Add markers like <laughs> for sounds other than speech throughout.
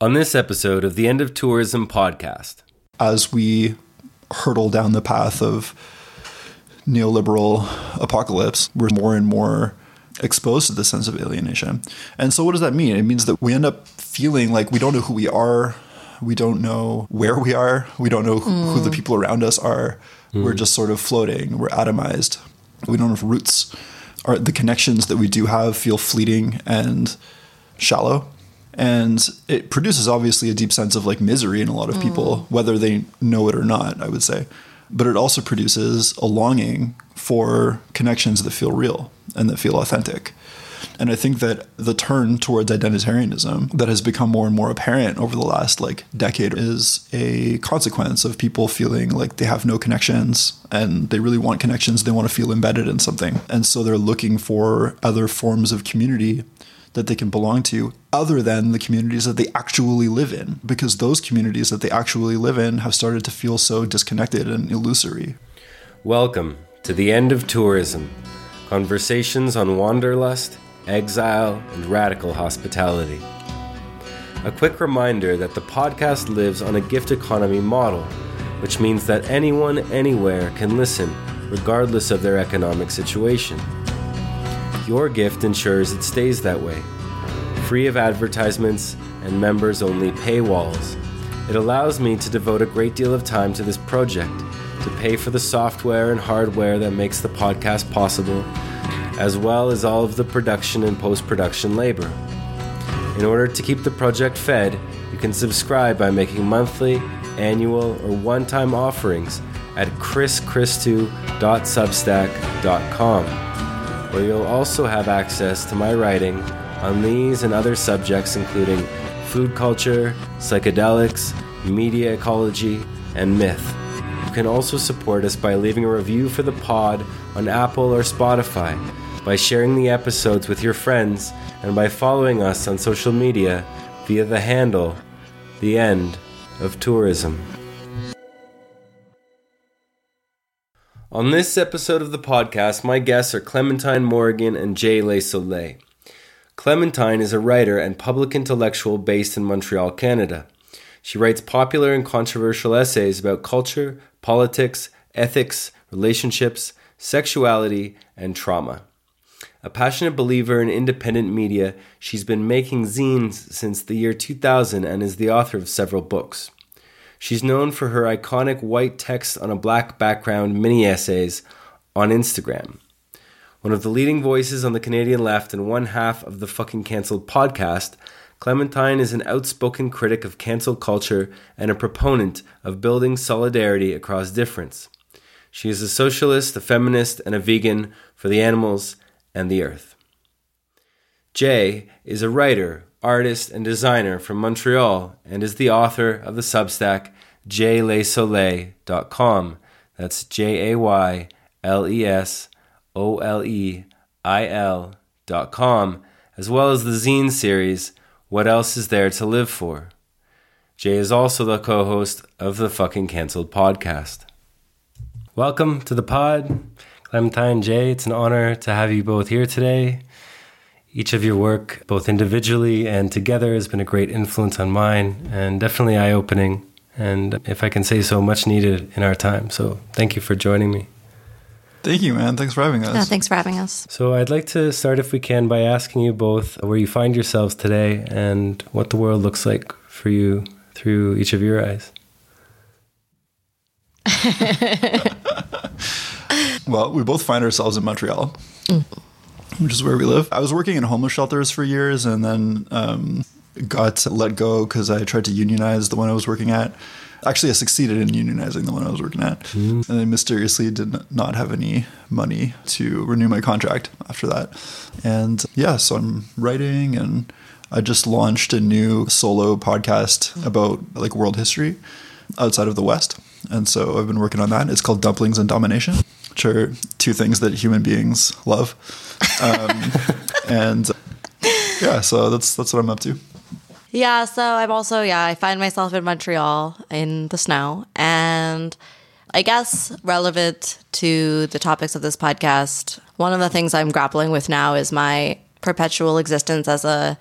On this episode of the End of Tourism podcast, as we hurtle down the path of neoliberal apocalypse, we're more and more exposed to the sense of alienation. And so, what does that mean? It means that we end up feeling like we don't know who we are, we don't know where we are, we don't know who, mm. who the people around us are. Mm. We're just sort of floating, we're atomized, we don't have roots. Our, the connections that we do have feel fleeting and shallow. And it produces obviously a deep sense of like misery in a lot of mm. people, whether they know it or not, I would say. But it also produces a longing for connections that feel real and that feel authentic. And I think that the turn towards identitarianism that has become more and more apparent over the last like decade is a consequence of people feeling like they have no connections and they really want connections. They want to feel embedded in something. And so they're looking for other forms of community that they can belong to other than the communities that they actually live in because those communities that they actually live in have started to feel so disconnected and illusory. Welcome to the end of tourism. Conversations on wanderlust, exile, and radical hospitality. A quick reminder that the podcast lives on a gift economy model, which means that anyone, anywhere can listen, regardless of their economic situation. Your gift ensures it stays that way, free of advertisements and members only paywalls. It allows me to devote a great deal of time to this project, to pay for the software and hardware that makes the podcast possible as well as all of the production and post production labor. In order to keep the project fed, you can subscribe by making monthly, annual, or one time offerings at chrischristou.substack.com, where you'll also have access to my writing on these and other subjects, including food culture, psychedelics, media ecology, and myth. You can also support us by leaving a review for the pod on Apple or Spotify by sharing the episodes with your friends and by following us on social media via the handle The End of Tourism. On this episode of the podcast, my guests are Clementine Morrigan and Jay Le Soleil. Clementine is a writer and public intellectual based in Montreal, Canada. She writes popular and controversial essays about culture, politics, ethics, relationships, sexuality, and trauma. A passionate believer in independent media, she's been making zines since the year 2000 and is the author of several books. She's known for her iconic white text on a black background mini essays on Instagram. One of the leading voices on the Canadian left and one half of the fucking cancelled podcast, Clementine is an outspoken critic of cancel culture and a proponent of building solidarity across difference. She is a socialist, a feminist, and a vegan for the animals and the earth. Jay is a writer, artist, and designer from Montreal and is the author of the Substack jaylesoleil.com. That's J A Y L E S O L E I L dot com, as well as the zine series What Else Is There to Live For? Jay is also the co host of the Fucking Cancelled podcast. Welcome to the pod. Clementine Jay, it's an honor to have you both here today. Each of your work, both individually and together, has been a great influence on mine and definitely eye opening. And if I can say so, much needed in our time. So thank you for joining me. Thank you, man. Thanks for having us. Yeah, thanks for having us. So, I'd like to start, if we can, by asking you both where you find yourselves today and what the world looks like for you through each of your eyes. <laughs> Well, we both find ourselves in Montreal, mm. Which is where we live. I was working in homeless shelters for years and then um, got let go because I tried to unionize the one I was working at. Actually, I succeeded in unionizing the one I was working at. Mm. And I mysteriously did not have any money to renew my contract after that. And yeah, so I'm writing and I just launched a new solo podcast about like world history outside of the West. And so I've been working on that. It's called Dumplings and Domination which are two things that human beings love. Um, and yeah, so that's that's what I'm up to. Yeah, so I'm also yeah, I find myself in Montreal in the snow and I guess relevant to the topics of this podcast, one of the things I'm grappling with now is my perpetual existence as a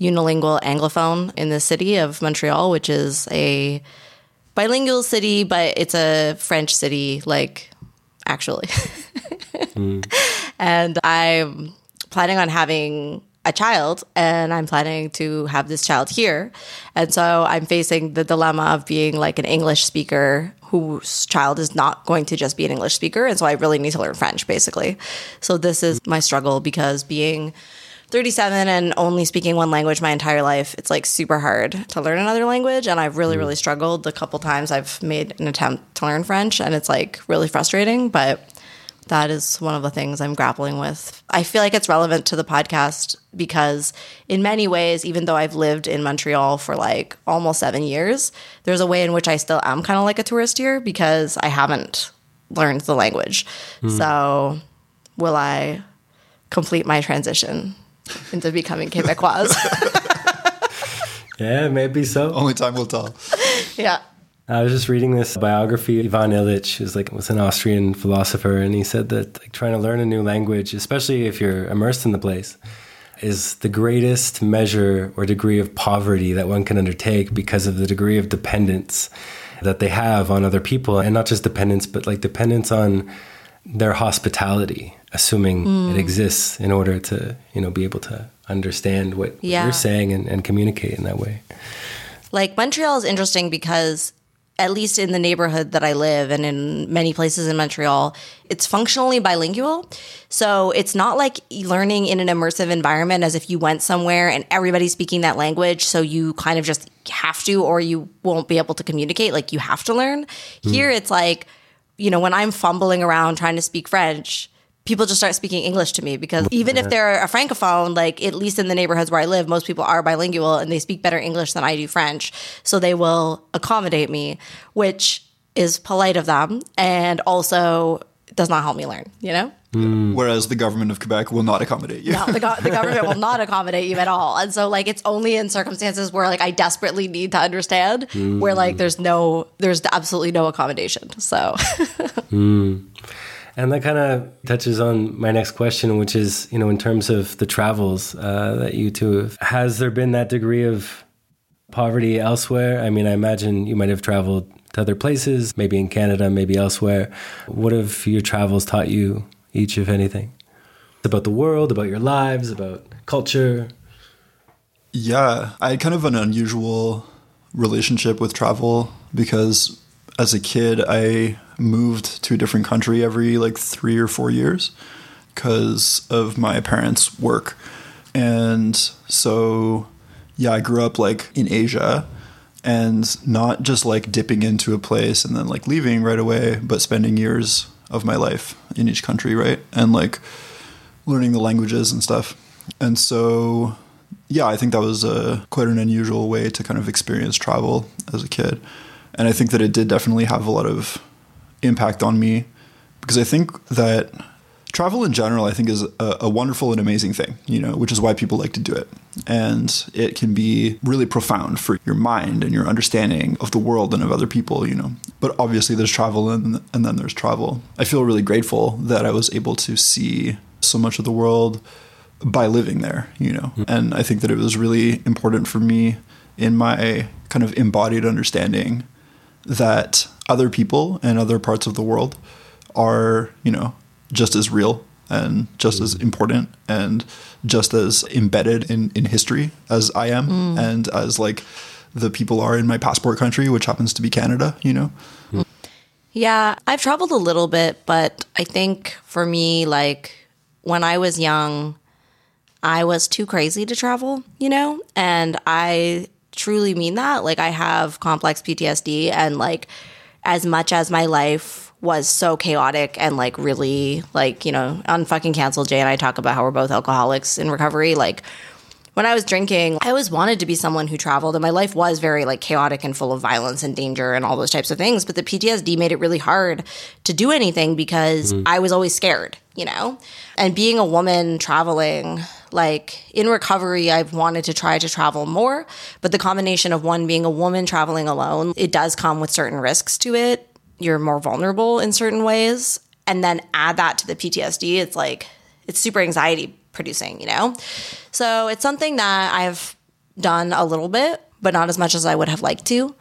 unilingual anglophone in the city of Montreal, which is a bilingual city, but it's a French city, like actually. <laughs> And I'm planning on having a child and I'm planning to have this child here. And so I'm facing the dilemma of being like an English speaker whose child is not going to just be an English speaker. And so I really need to learn French, basically. So this is my struggle because being 37 and only speaking one language my entire life, it's like super hard to learn another language. And I've really, mm. really struggled the couple times I've made an attempt to learn French. And it's like really frustrating. But that is one of the things I'm grappling with. I feel like it's relevant to the podcast because, in many ways, even though I've lived in Montreal for like almost seven years, there's a way in which I still am kind of like a tourist here because I haven't learned the language. Hmm. So, will I complete my transition into becoming Quebecoise? <laughs> Yeah, maybe so. Only time will tell. <laughs> yeah. I was just reading this biography. Ivan Illich is like was an Austrian philosopher, and he said that like, trying to learn a new language, especially if you're immersed in the place, is the greatest measure or degree of poverty that one can undertake because of the degree of dependence that they have on other people, and not just dependence, but like dependence on their hospitality, assuming it mm. exists in order to you know be able to understand what Yeah. you're saying and, and communicate in that way. Like Montreal is interesting because at least in the neighborhood that I live and in many places in Montreal, it's functionally bilingual. So it's not like learning in an immersive environment as if you went somewhere and everybody's speaking that language. So you kind of just have to, or you won't be able to communicate. Like you have to learn. Here hmm. it's like, you know, when I'm fumbling around trying to speak French, people just start speaking English to me because even if they're a francophone, like at least in the neighborhoods where I live, most people are bilingual and they speak better English than I do French. So they will accommodate me, which is polite of them and also does not help me learn, you know? Hmm. Whereas the government of Quebec will not accommodate you. No, the, go- the government will not accommodate you at all. And so like it's only in circumstances where like I desperately need to understand where like hmm. there's no there's absolutely no accommodation. So <laughs> hmm. And that kind of touches on my next question, which is, you know, in terms of the travels uh, that you two have, has there been that degree of poverty elsewhere? I mean, I imagine you might have traveled to other places, maybe in Canada, maybe elsewhere. What have your travels taught you, each, if anything? About the world, about your lives, about culture. Yeah, I had kind of an unusual relationship with travel because as a kid, I moved to a different country every like three or four years because of my parents' work. And so, yeah, I grew up like in Asia and not just like dipping into a place and then like leaving right away, but spending years of my life in each country, right? And like learning the languages and stuff. And so, yeah, I think that was a, quite an unusual way to kind of experience travel as a kid. And I think that it did definitely have a lot of impact on me because I think that travel in general, I think, is a, a wonderful and amazing thing, you know, which is why people like to do it. And it can be really profound for your mind and your understanding of the world and of other people, you know. But obviously, there's travel and, and then there's travel. I feel really grateful that I was able to see so much of the world by living there, you know. Mm-hmm. And I think that it was really important for me in my kind of embodied understanding that other people and other parts of the world are, you know, just as real and just as mm. important and just as embedded in, in history as I am mm. and as like the people are in my passport country, which happens to be Canada, you know? Mm. Yeah, I've traveled a little bit, but I think for me, like when I was young, I was too crazy to travel, you know? And I truly mean that. Like, I have complex PTSD, and like, as much as my life was so chaotic and like really, like, you know, on Fucking Cancelled, Jay and I talk about how we're both alcoholics in recovery. Like, when I was drinking, I always wanted to be someone who traveled, and my life was very like chaotic and full of violence and danger and all those types of things. But the PTSD made it really hard to do anything because mm-hmm. I was always scared, you know? And being a woman traveling, like in recovery, I've wanted to try to travel more. But the combination of one being a woman traveling alone, it does come with certain risks to it. You're more vulnerable in certain ways. And then add that to the PTSD, it's like, it's super anxiety producing, you know? So it's something that I've done a little bit, but not as much as I would have liked to.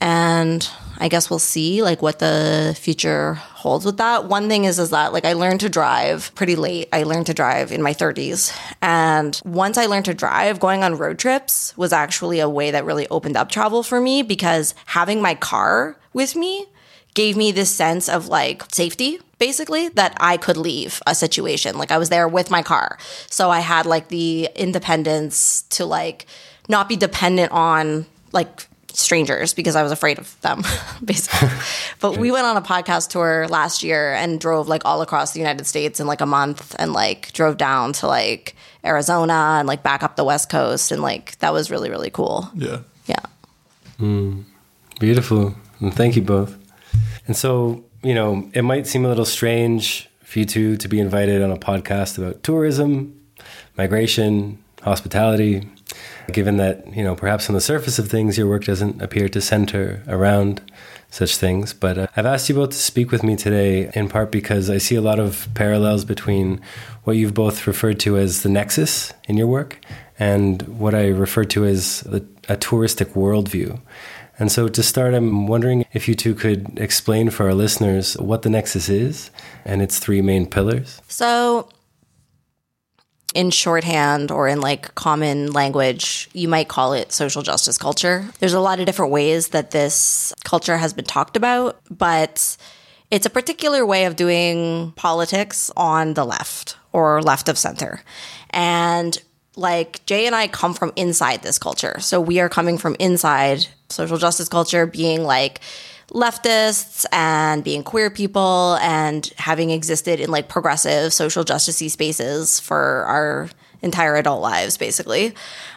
And I guess we'll see like what the future holds with that. One thing is is that like I learned to drive pretty late. I learned to drive in my 30s. And once I learned to drive, going on road trips was actually a way that really opened up travel for me because having my car with me gave me this sense of like safety basically that I could leave a situation. Like I was there with my car. So I had like the independence to like not be dependent on like strangers because I was afraid of them, <laughs> basically. <laughs> but we went on a podcast tour last year and drove like all across the United States in like a month and like drove down to like Arizona and like back up the West Coast. And like that was really, really cool. Yeah. Yeah. Hmm. Beautiful. And thank you both. And so, you know, it might seem a little strange for you two to be invited on a podcast about tourism, migration, hospitality, given that, you know, perhaps on the surface of things, your work doesn't appear to center around such things. But uh, I've asked you both to speak with me today in part because I see a lot of parallels between what you've both referred to as the nexus in your work and what I refer to as a touristic worldview. And so, to start, I'm wondering if you two could explain for our listeners what the Nexus is and its three main pillars. So, in shorthand or in like common language, you might call it social justice culture. There's a lot of different ways that this culture has been talked about, but it's a particular way of doing politics on the left or left of center. And like Jay and I come from inside this culture. So we are coming from inside social justice culture, being like leftists and being queer people and having existed in like progressive social justicey spaces for our entire adult lives, basically.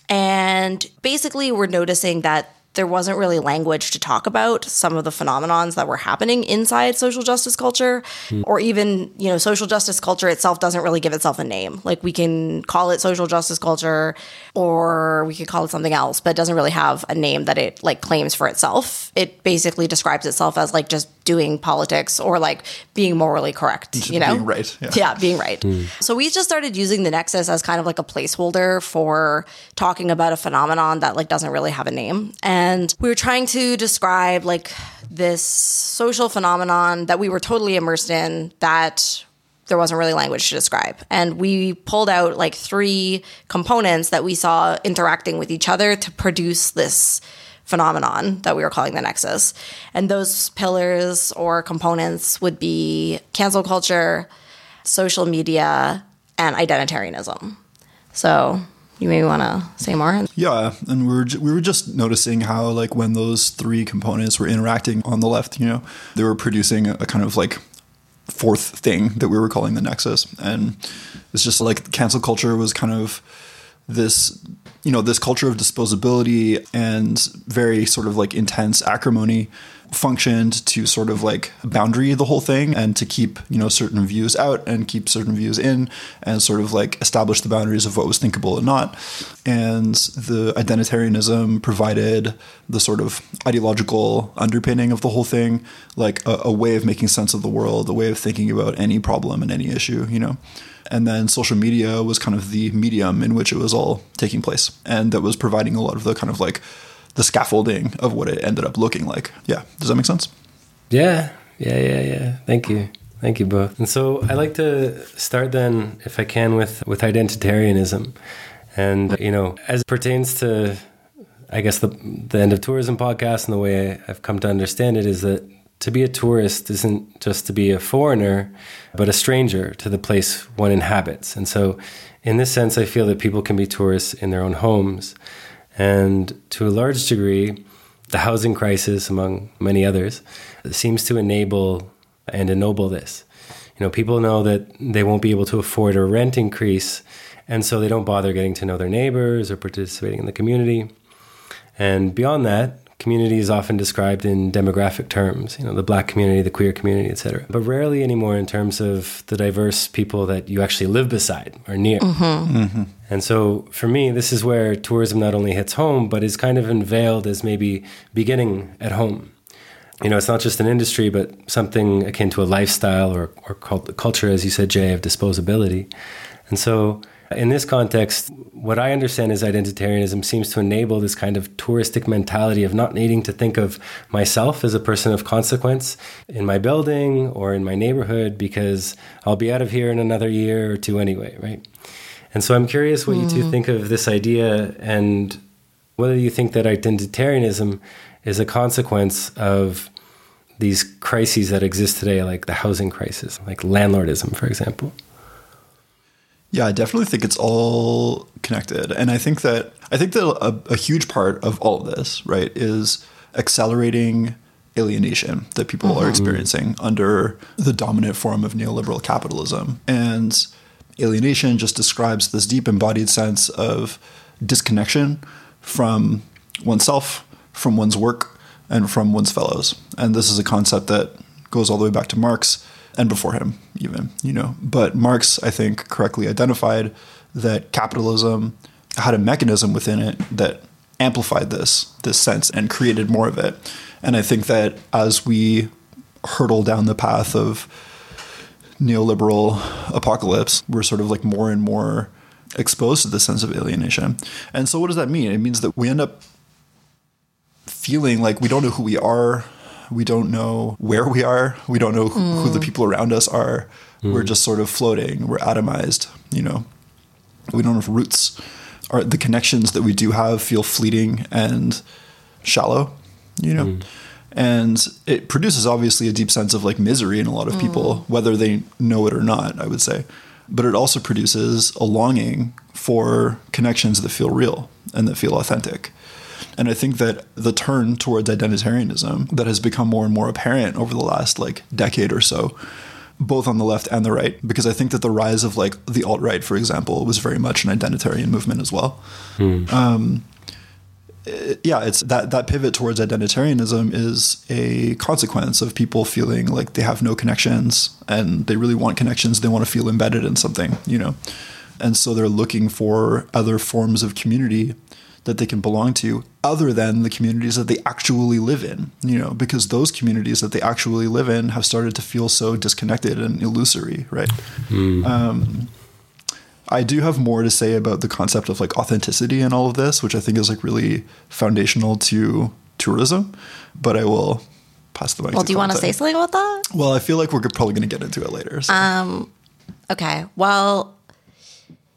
And basically, we're noticing that there wasn't really language to talk about some of the phenomenons that were happening inside social justice culture or even you know social justice culture itself doesn't really give itself a name. Like we can call it social justice culture or we could call it something else but it doesn't really have a name that it like claims for itself. It basically describes itself as like just doing politics or like being morally correct you know being right, yeah. yeah being right hmm. so we just started using the nexus as kind of like a placeholder for talking about a phenomenon that like doesn't really have a name and we were trying to describe like this social phenomenon that we were totally immersed in that there wasn't really language to describe. And we pulled out like three components that we saw interacting with each other to produce this phenomenon that we were calling the nexus. And those pillars or components would be cancel culture, social media, and identitarianism. So you maybe want to say more? Yeah, and we were we were just noticing how like when those three components were interacting on the left, you know, they were producing a, a kind of like fourth thing that we were calling the nexus, and it's just like cancel culture was kind of this you know this culture of disposability and very sort of like intense acrimony functioned to sort of like boundary the whole thing and to keep you know certain views out and keep certain views in and sort of like establish the boundaries of what was thinkable and not. And the identitarianism provided the sort of ideological underpinning of the whole thing like a, a way of making sense of the world a way of thinking about any problem and any issue you know and then social media was kind of the medium in which it was all taking place and that was providing a lot of the kind of like the scaffolding of what it ended up looking like yeah does that make sense Yeah, yeah, yeah, yeah. Thank you. Thank you both. And so I like to start then, if I can, with, with identitarianism. And, you know, as it pertains to, I guess, the, the end of tourism podcast and the way I've come to understand it is that to be a tourist isn't just to be a foreigner, but a stranger to the place one inhabits. And so, in this sense, I feel that people can be tourists in their own homes. And to a large degree, the housing crisis, among many others, seems to enable and ennoble this. You know, people know that they won't be able to afford a rent increase, and so they don't bother getting to know their neighbors or participating in the community. And beyond that, community is often described in demographic terms, you know, the black community, the queer community, etc. But rarely anymore in terms of the diverse people that you actually live beside or near. Mm-hmm. Mm-hmm. And so for me, this is where tourism not only hits home, but is kind of unveiled as maybe beginning at home. You know, it's not just an industry, but something akin to a lifestyle or, or cult- culture, as you said, Jay, of disposability. And so In this context, what I understand is identitarianism seems to enable this kind of touristic mentality of not needing to think of myself as a person of consequence in my building or in my neighborhood because I'll be out of here in another year or two anyway, right? And so I'm curious what mm. you two hmm. think of this idea and whether you think that identitarianism is a consequence of these crises that exist today, like the housing crisis, like landlordism, for example. Yeah, I definitely think it's all connected, and I think that I think that a, a huge part of all of this, right, is accelerating alienation that people mm-hmm. are experiencing under the dominant form of neoliberal capitalism. And alienation just describes this deep embodied sense of disconnection from oneself, from one's work, and from one's fellows. And this is a concept that goes all the way back to Marx and before him, even, you know. But Marx, I think, correctly identified that capitalism had a mechanism within it that amplified this this sense and created more of it. And I think that as we hurtle down the path of neoliberal apocalypse, we're sort of like more and more exposed to the sense of alienation. And so what does that mean? It means that we end up feeling like we don't know who we are. We don't know where we are. We don't know who, mm. who the people around us are. Mm. We're just sort of floating. We're atomized, you know. We don't have roots. Our, the connections that we do have feel fleeting and shallow, you know. Mm. And it produces obviously a deep sense of like misery in a lot of people, mm. whether they know it or not, I would say. But it also produces a longing for connections that feel real and that feel authentic. And I think that the turn towards identitarianism that has become more and more apparent over the last like decade or so, both on the left and the right, because I think that the rise of like the alt right, for example, was very much an identitarian movement as well. Hmm. Um, yeah, it's that that pivot towards identitarianism is a consequence of people feeling like they have no connections and they really want connections. They want to feel embedded in something, you know, and so they're looking for other forms of community that they can belong to other than the communities that they actually live in, you know, because those communities that they actually live in have started to feel so disconnected and illusory, right? Mm. Um, I do have more to say about the concept of like authenticity and all of this, which I think is like really foundational to tourism, but I will pass the mic. Well, do you want to say something about that? Well, I feel like we're probably going to get into it later. So. Um, okay. Well,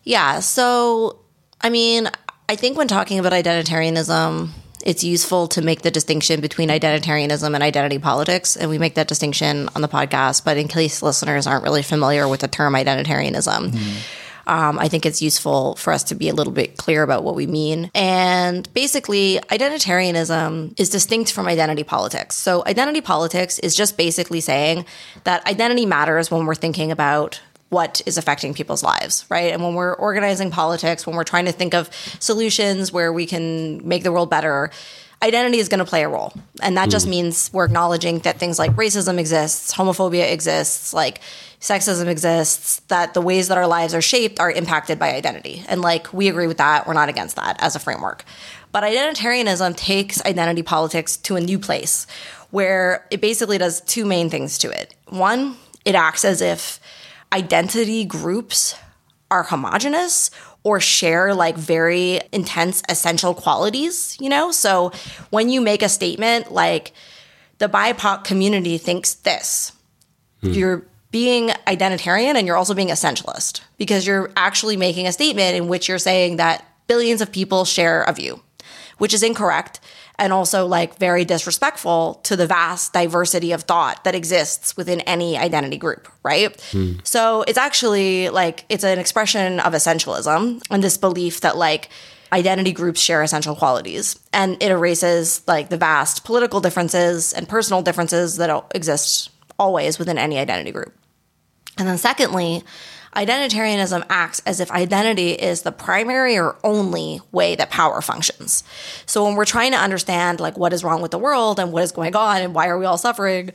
yeah. So, I mean, I think when talking about identitarianism, it's useful to make the distinction between identitarianism and identity politics. And we make that distinction on the podcast. But in case listeners aren't really familiar with the term identitarianism, mm. um, I think it's useful for us to be a little bit clear about what we mean. And basically, identitarianism is distinct from identity politics. So, identity politics is just basically saying that identity matters when we're thinking about what is affecting people's lives, right? And when we're organizing politics, when we're trying to think of solutions where we can make the world better, identity is going to play a role. And that mm. just means we're acknowledging that things like racism exists, homophobia exists, like sexism exists, that the ways that our lives are shaped are impacted by identity. And like we agree with that, we're not against that as a framework. But identitarianism takes identity politics to a new place where it basically does two main things to it. One, it acts as if identity groups are homogenous or share like very intense essential qualities, you know? So when you make a statement like the BIPOC community thinks this, hmm. you're being identitarian and you're also being essentialist because you're actually making a statement in which you're saying that billions of people share a view, which is incorrect and also like very disrespectful to the vast diversity of thought that exists within any identity group, right? Mm. So it's actually like it's an expression of essentialism and this belief that like identity groups share essential qualities and it erases like the vast political differences and personal differences that exist always within any identity group. And then secondly, identitarianism acts as if identity is the primary or only way that power functions. So when we're trying to understand like what is wrong with the world and what is going on and why are we all suffering,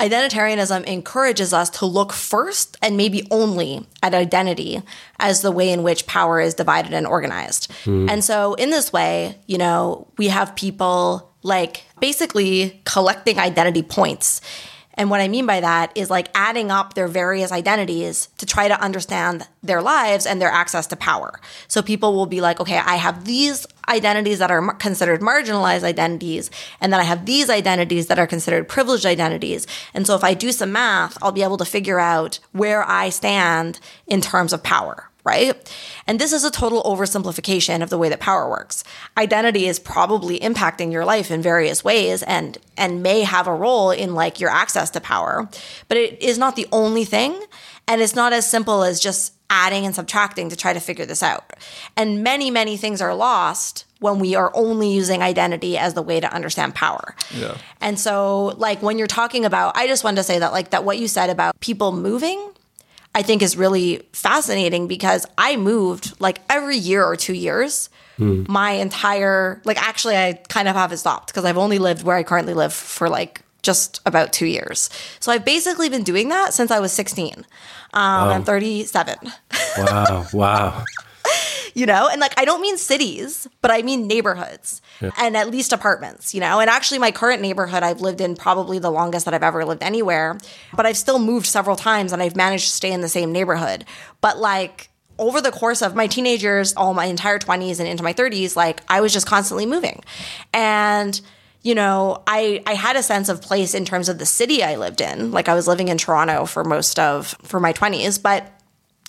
identitarianism encourages us to look first and maybe only at identity as the way in which power is divided and organized. Mm. And so in this way, you know, we have people like basically collecting identity points And what I mean by that is like adding up their various identities to try to understand their lives and their access to power. So people will be like, okay, I have these identities that are considered marginalized identities, and then I have these identities that are considered privileged identities. And so if I do some math, I'll be able to figure out where I stand in terms of power right? And this is a total oversimplification of the way that power works. Identity is probably impacting your life in various ways and and may have a role in like your access to power, but it is not the only thing and it's not as simple as just adding and subtracting to try to figure this out. And many many things are lost when we are only using identity as the way to understand power. Yeah. And so like when you're talking about I just wanted to say that like that what you said about people moving I think is really fascinating because I moved like every year or two years. Mm. My entire, like, actually, I kind of have it stopped because I've only lived where I currently live for like just about two years. So I've basically been doing that since I was 16. Um, wow. I'm 37. <laughs> wow. Wow <laughs> you know? And like, I don't mean cities, but I mean neighborhoods yeah. and at least apartments, you know? And actually, my current neighborhood I've lived in probably the longest that I've ever lived anywhere, but I've still moved several times and I've managed to stay in the same neighborhood. But like, over the course of my teenage years, all my entire 20s and into my 30s, like I was just constantly moving. And you know, I I had a sense of place in terms of the city I lived in. Like I was living in Toronto for most of for my 20s, but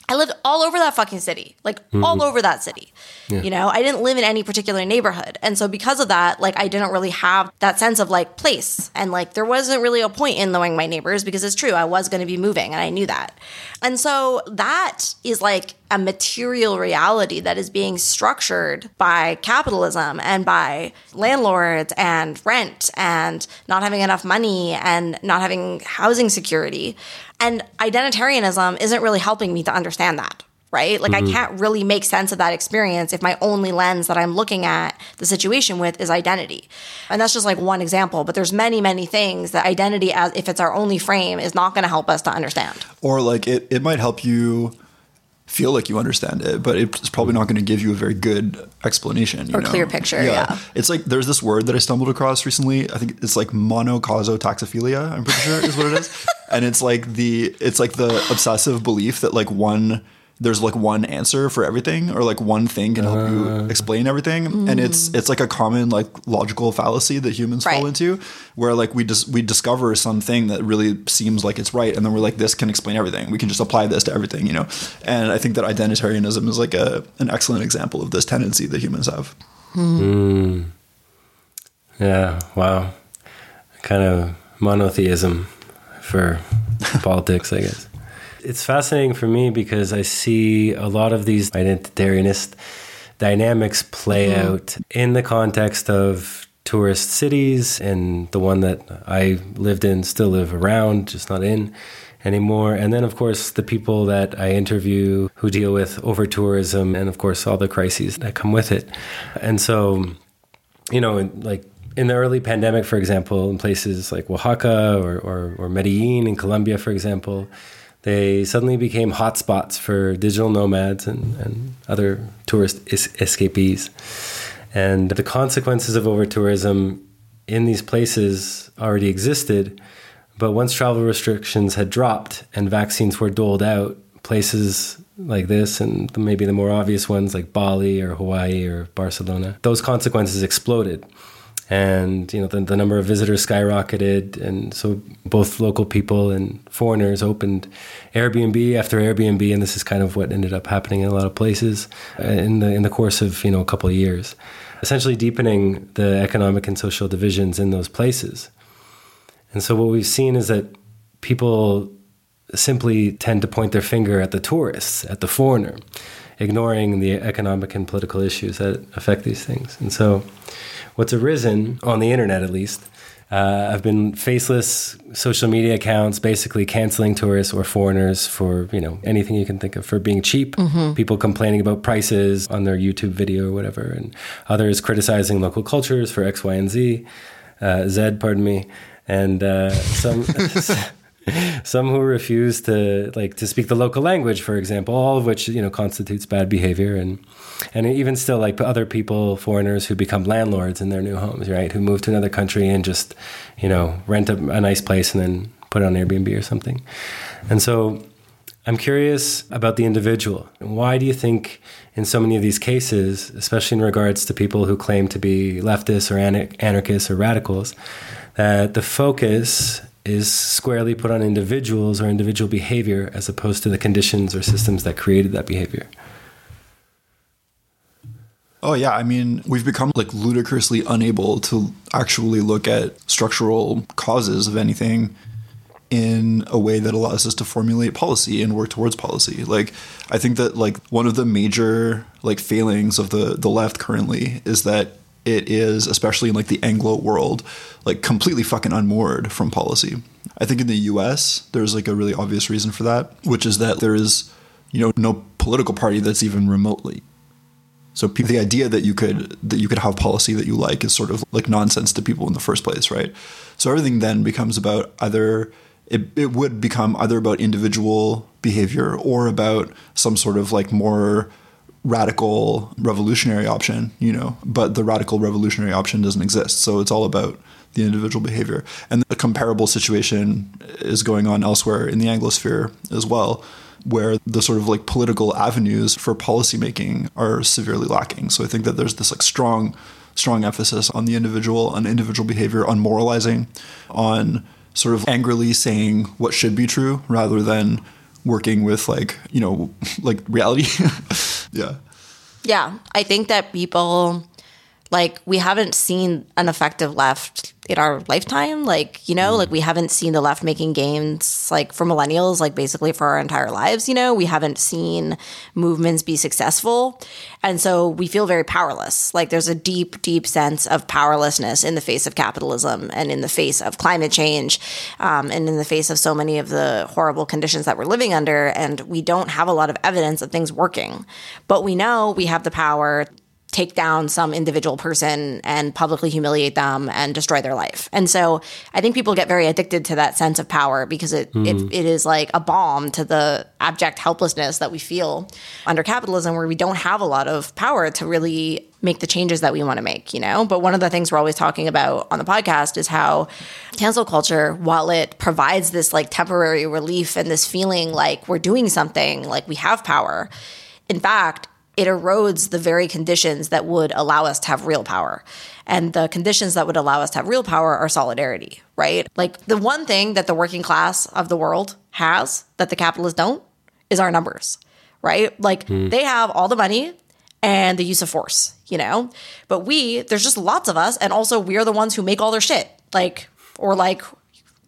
I lived all over that fucking city, like mm-hmm. all over that city. Yeah. You know, I didn't live in any particular neighborhood. And so because of that, like I didn't really have that sense of like place. And like there wasn't really a point in knowing my neighbors because it's true, I was going to be moving and I knew that. And so that is like a material reality that is being structured by capitalism and by landlords and rent and not having enough money and not having housing security. And identitarianism isn't really helping me to understand that right? Like mm-hmm. I can't really make sense of that experience if my only lens that I'm looking at the situation with is identity. And that's just like one example, but there's many, many things that identity as if it's our only frame is not going to help us to understand. Or like it it might help you feel like you understand it, but it's probably not going to give you a very good explanation or know? clear picture. Yeah. yeah. it's like there's this word that I stumbled across recently. I think it's like monocausal I'm pretty sure is what it is, <laughs> and it's like the it's like the obsessive belief that like one there's like one answer for everything or like one thing can help uh, you explain everything. Mm. and it's it's like a common like logical fallacy that humans right. fall into where like we just we discover something that really seems like it's right and then we're like this can explain everything. We can just apply this to everything you know? And i think that identitarianism is like a an excellent example of this tendency that humans have. Mm. yeah wow. Kind of monotheism for <laughs> politics i guess it's fascinating for me because I see a lot of these identitarianist dynamics play mm-hmm. out in the context of tourist cities and the one that I lived in, still live around, just not in anymore. And then, of course, the people that I interview who deal with over tourism and, of course, all the crises that come with it. And so, you know, like in the early pandemic, for example, in places like Oaxaca or, or, or Medellin in Colombia, for example, they suddenly became hotspots for digital nomads and, and other tourist es- escapees. And the consequences of over tourism in these places already existed. But once travel restrictions had dropped and vaccines were doled out, places like this and maybe the more obvious ones like Bali or Hawaii or Barcelona, those consequences exploded and you know the, the number of visitors skyrocketed. And so both local people and foreigners opened airbnb after airbnb. And this is kind of what ended up happening in a lot of places uh, in the in the course of you know a couple of years. Essentially deepening the economic and social divisions in those places. And so what we've seen is that people simply tend to point their finger at the tourists at the foreigner ignoring the economic and political issues that affect these things. And so what's arisen on the internet, at least, uh, have been faceless social media accounts basically canceling tourists or foreigners for you know anything you can think of for being cheap. Mm-hmm. People complaining about prices on their YouTube video or whatever, and others criticizing local cultures for X, Y, and Z. Uh, Z, pardon me, and uh, some. <laughs> <laughs> <laughs> some who refuse to like to speak the local language, for example, all of which you know constitutes bad behavior, and and even still like other people, foreigners who become landlords in their new homes, right? Who move to another country and just you know rent a, a nice place and then put it on Airbnb or something. And so I'm curious about the individual. Why do you think, in so many of these cases, especially in regards to people who claim to be leftists or anarchists or radicals, that the focus is squarely put on individuals or individual behavior as opposed to the conditions or systems that created that behavior? Oh yeah, I mean, we've become like ludicrously unable to actually look at structural causes of anything in a way that allows us to formulate policy and work towards policy. Like I think that like one of the major like failings of the the left currently is that it is especially in like the Anglo world like completely fucking unmoored from policy. I think in the US there's like a really obvious reason for that, which is that there is you know no political party that's even remotely so the idea that you could that you could have policy that you like is sort of like nonsense to people in the first place, right? So everything then becomes about either it, it would become either about individual behavior or about some sort of like more radical revolutionary option, you know, but the radical revolutionary option doesn't exist. So it's all about the individual behavior. And a comparable situation is going on elsewhere in the Anglosphere as well where the sort of like political avenues for policymaking are severely lacking. So I think that there's this like strong, strong emphasis on the individual, on individual behavior, on moralizing, on sort of angrily saying what should be true rather than working with like, you know, <laughs> like reality. <laughs> yeah. Yeah. I think that people like we haven't seen an effective left in our lifetime like you know mm. like we haven't seen the left making gains like for millennials like basically for our entire lives you know? We haven't seen movements be successful. And so we feel very powerless. Like there's a deep deep sense of powerlessness in the face of capitalism and in the face of climate change um, and in the face of so many of the horrible conditions that we're living under. And we don't have a lot of evidence of things working. But we know we have the power take down some individual person and publicly humiliate them and destroy their life. And so I think people get very addicted to that sense of power because it, mm. it, it is like a balm to the abject helplessness that we feel under capitalism where we don't have a lot of power to really make the changes that we want to make, you know? But one of the things we're always talking about on the podcast is how cancel culture, while it provides this like temporary relief and this feeling like we're doing something, like we have power, in fact, it erodes the very conditions that would allow us to have real power. And the conditions that would allow us to have real power are solidarity, right? Like the one thing that the working class of the world has that the capitalists don't is our numbers, right? Like mm. they have all the money and the use of force, you know? But we, there's just lots of us. And also we're the ones who make all their shit, like, or like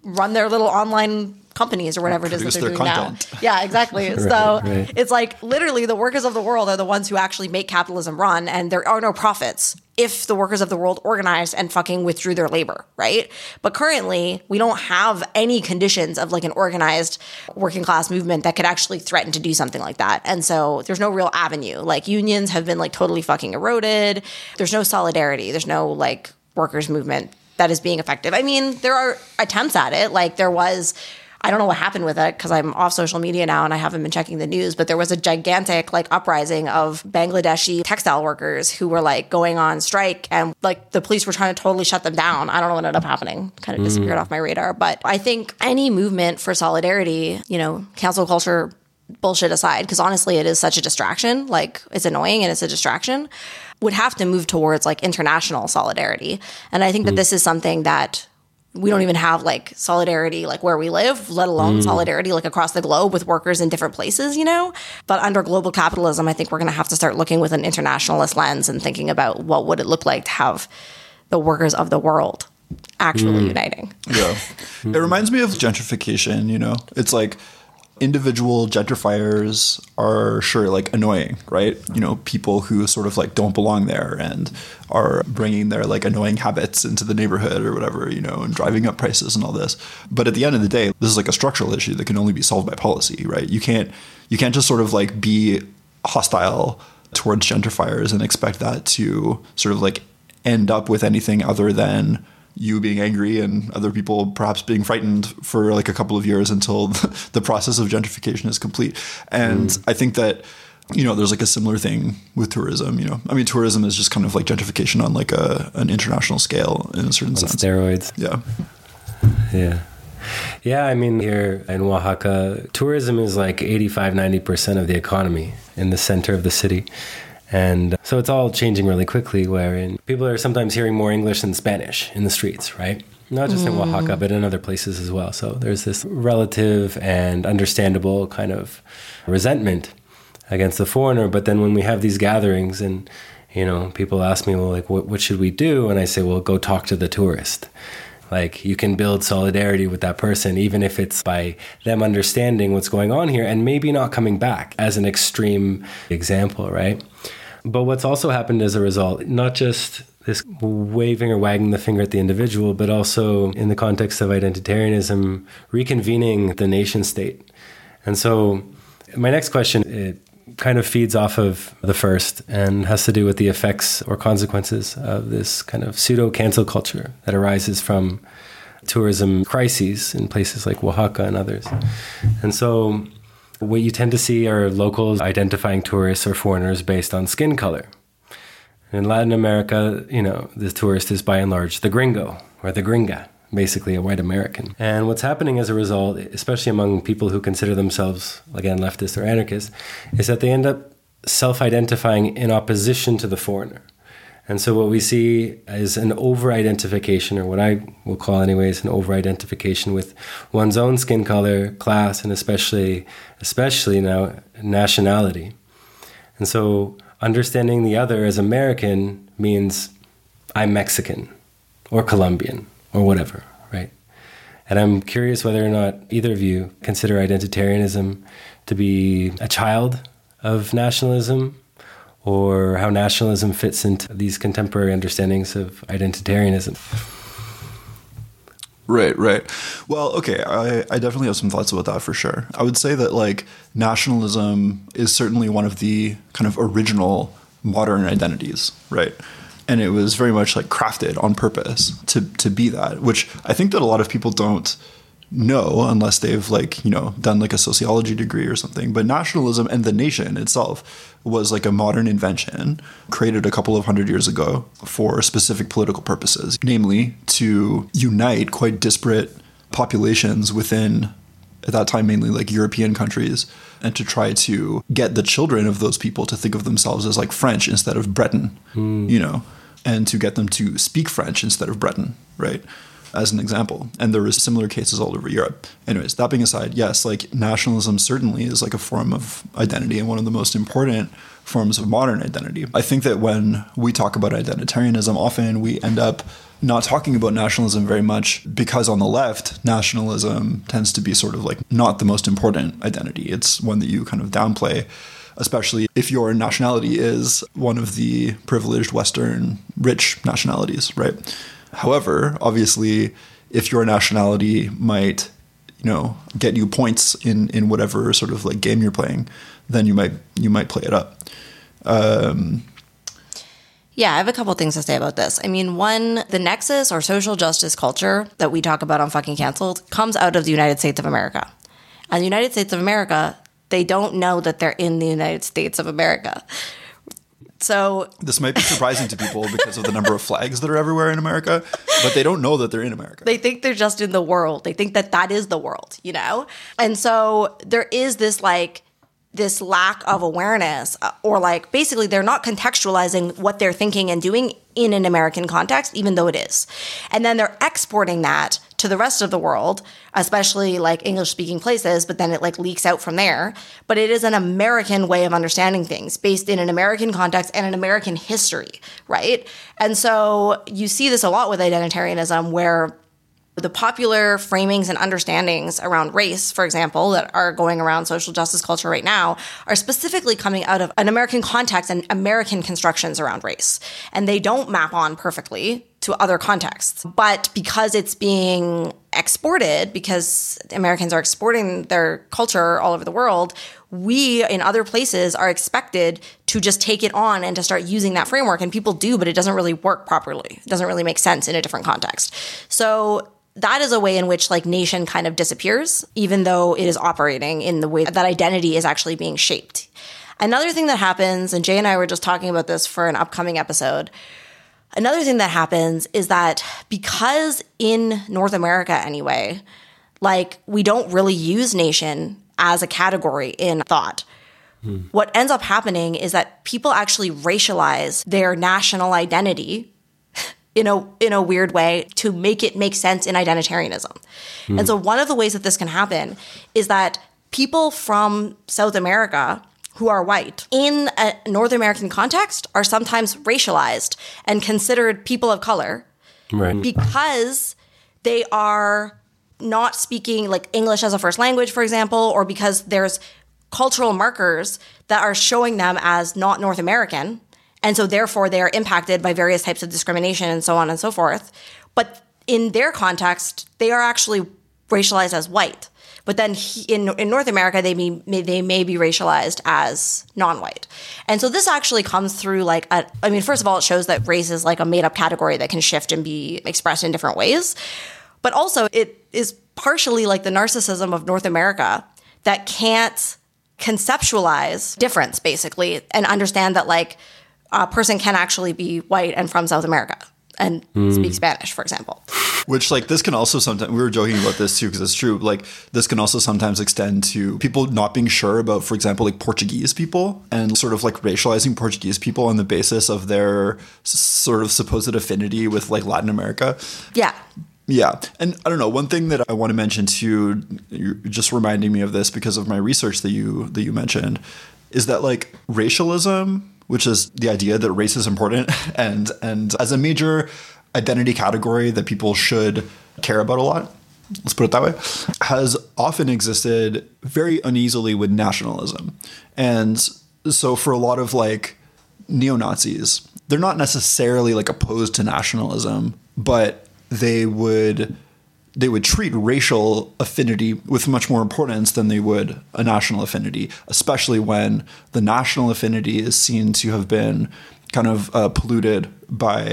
run their little online companies or whatever it is that they're doing content. now. <laughs> Yeah, exactly. <laughs> right, so right. it's like literally the workers of the world are the ones who actually make capitalism run, and there are no profits if the workers of the world organized and fucking withdrew their labor, right? But currently, we don't have any conditions of like an organized working class movement that could actually threaten to do something like that. And so there's no real avenue. Like unions have been like totally fucking eroded. There's no solidarity. There's no like workers movement that is being effective. I mean, there are attempts at it. Like there was I don't know what happened with it because I'm off social media now and I haven't been checking the news, but there was a gigantic like uprising of Bangladeshi textile workers who were like going on strike and like the police were trying to totally shut them down. I don't know what ended up happening. Kind of mm. disappeared off my radar. But I think any movement for solidarity, you know, cancel culture bullshit aside, because honestly it is such a distraction. Like it's annoying and it's a distraction would have to move towards like international solidarity. And I think that mm. this is something that we don't even have like solidarity like where we live, let alone mm. solidarity like across the globe with workers in different places, you know? But under global capitalism, I think we're going to have to start looking with an internationalist lens and thinking about what would it look like to have the workers of the world actually mm. uniting. Yeah. <laughs> it reminds me of gentrification, you know? It's like individual gentrifiers are sure like annoying, right? You know, people who sort of like don't belong there and are bringing their like annoying habits into the neighborhood or whatever, you know, and driving up prices and all this. But at the end of the day, this is like a structural issue that can only be solved by policy, right? You can't you can't just sort of like be hostile towards gentrifiers and expect that to sort of like end up with anything other than you being angry and other people perhaps being frightened for like a couple of years until <laughs> the process of gentrification is complete. And mm. I think that you know there's like a similar thing with tourism you know i mean tourism is just kind of like gentrification on like a an international scale in a certain on sense steroids yeah yeah Yeah, I mean, here in Oaxaca, tourism is like 85, 90% of the economy in the center of the city. And so it's all changing really quickly, wherein people are sometimes hearing more English than Spanish in the streets, right? Not just in mm. Oaxaca, but in other places as well. So there's this relative and understandable kind of resentment against the foreigner. But then when we have these gatherings and, you know, people ask me, well, like, what, what should we do? And I say, well, go talk to the tourist. Like you can build solidarity with that person, even if it's by them understanding what's going on here and maybe not coming back as an extreme example, right? But what's also happened as a result, not just this waving or wagging the finger at the individual, but also in the context of identitarianism, reconvening the nation state. And so, my next question it kind of feeds off of the first and has to do with the effects or consequences of this kind of pseudo cancel culture that arises from tourism crises in places like Oaxaca and others. And so, what you tend to see are locals identifying tourists or foreigners based on skin color. In Latin America, you know, the tourist is by and large the gringo or the gringa, basically a white American. And what's happening as a result, especially among people who consider themselves, again, leftist or anarchist, is that they end up self identifying in opposition to the foreigner. And so what we see is an over identification, or what I will call, anyways, an over identification with one's own skin color, class, and especially, especially now, nationality. And so understanding the other as American means I'm Mexican or Colombian or whatever, right? And I'm curious whether or not either of you consider identitarianism to be a child of nationalism or how nationalism fits into these contemporary understandings of identitarianism. Right, right. Well, okay, I, I definitely have some thoughts about that for sure. I would say that like nationalism is certainly one of the kind of original modern identities, right? And it was very much like crafted on purpose to to be that, which I think that a lot of people don't know unless they've like, you know, done like a sociology degree or something. But nationalism and the nation itself was like a modern invention created a couple of hundred years ago for specific political purposes, namely to unite quite disparate populations within at that time mainly like European countries and to try to get the children of those people to think of themselves as like French instead of Breton, mm. you know, and to get them to speak French instead of Breton, right? As an example. And there was similar cases all over Europe. Anyways, that being aside, yes, like nationalism certainly is like a form of identity and one of the most important forms of modern identity. I think that when we talk about identitarianism, often we end up not talking about nationalism very much because on the left, nationalism tends to be sort of like not the most important identity. It's one that you kind of downplay, especially if your nationality is one of the privileged Western rich nationalities, right? However, obviously, if your nationality might, you know, get you points in in whatever sort of like game you're playing, then you might you might play it up. Um, yeah, I have a couple things to say about this. I mean, one, the nexus or social justice culture that we talk about on Fucking Cancelled comes out of the United States of America. And the United States of America, they don't know that they're in the United States of America. So this might be surprising to people because of the number of flags that are everywhere in America, but they don't know that they're in America. They think they're just in the world. They think that that is the world, you know? And so there is this like this lack of awareness uh, or like basically they're not contextualizing what they're thinking and doing in an American context even though it is. And then they're exporting that to the rest of the world, especially like English speaking places, but then it like leaks out from there. But it is an American way of understanding things based in an American context and an American history, right? And so you see this a lot with identitarianism where the popular framings and understandings around race, for example, that are going around social justice culture right now, are specifically coming out of an American context and American constructions around race. And they don't map on perfectly to other contexts. But because it's being exported, because Americans are exporting their culture all over the world, we in other places are expected to just take it on and to start using that framework. And people do, but it doesn't really work properly. It doesn't really make sense in a different context. So that is a way in which like nation kind of disappears, even though it is operating in the way that identity is actually being shaped. Another thing that happens, and Jay and I were just talking about this for an upcoming episode. Another thing that happens is that because in North America, anyway, like we don't really use nation as a category in thought. Hmm. What ends up happening is that people actually racialize their national identity <laughs> in a in a weird way to make it make sense in identitarianism. And hmm. so one of the ways that this can happen is that people from South America who are white in a North American context are sometimes racialized and considered people of color Right. because they are not speaking like English as a first language, for example, or because there's cultural markers that are showing them as not North American. And so therefore they are impacted by various types of discrimination and so on and so forth. But in their context, they are actually racialized as white. But then he, in in North America, they may, may they may be racialized as non-white, and so this actually comes through like a, I mean, first of all, it shows that race is like a made-up category that can shift and be expressed in different ways, but also it is partially like the narcissism of North America that can't conceptualize difference basically and understand that like a person can actually be white and from South America and hmm. speak Spanish, for example. Which, like, this can also sometimes, we were joking about this too, because it's true. Like, this can also sometimes extend to people not being sure about, for example, like Portuguese people and sort of like racializing Portuguese people on the basis of their sort of supposed affinity with like Latin America. Yeah. Yeah. And I don't know, one thing that I want to mention too, you're just reminding me of this because of my research that you that you mentioned, is that like racialism, which is the idea that race is important <laughs> and and as a major identity category that people should care about a lot, let's put it that way, has often existed very uneasily with nationalism. And so for a lot of like neo Nazis, they're not necessarily like opposed to nationalism, but they would they would treat racial affinity with much more importance than they would a national affinity, especially when the national affinity is seen to have been kind of uh, polluted by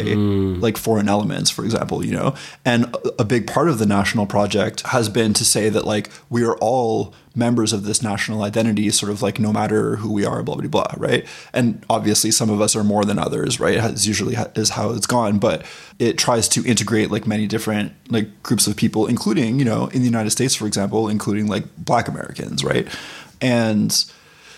like foreign elements, for example, you know. And a- big part of the national project has been to say that like we are all members of this national identity, sort of like no matter who we are, blah blah blah, right? And obviously, some of us are more than others, right? Is usually is how it's gone, but it tries to integrate like many different like groups of people, including you know in the United States, for example, including like Black Americans, right? And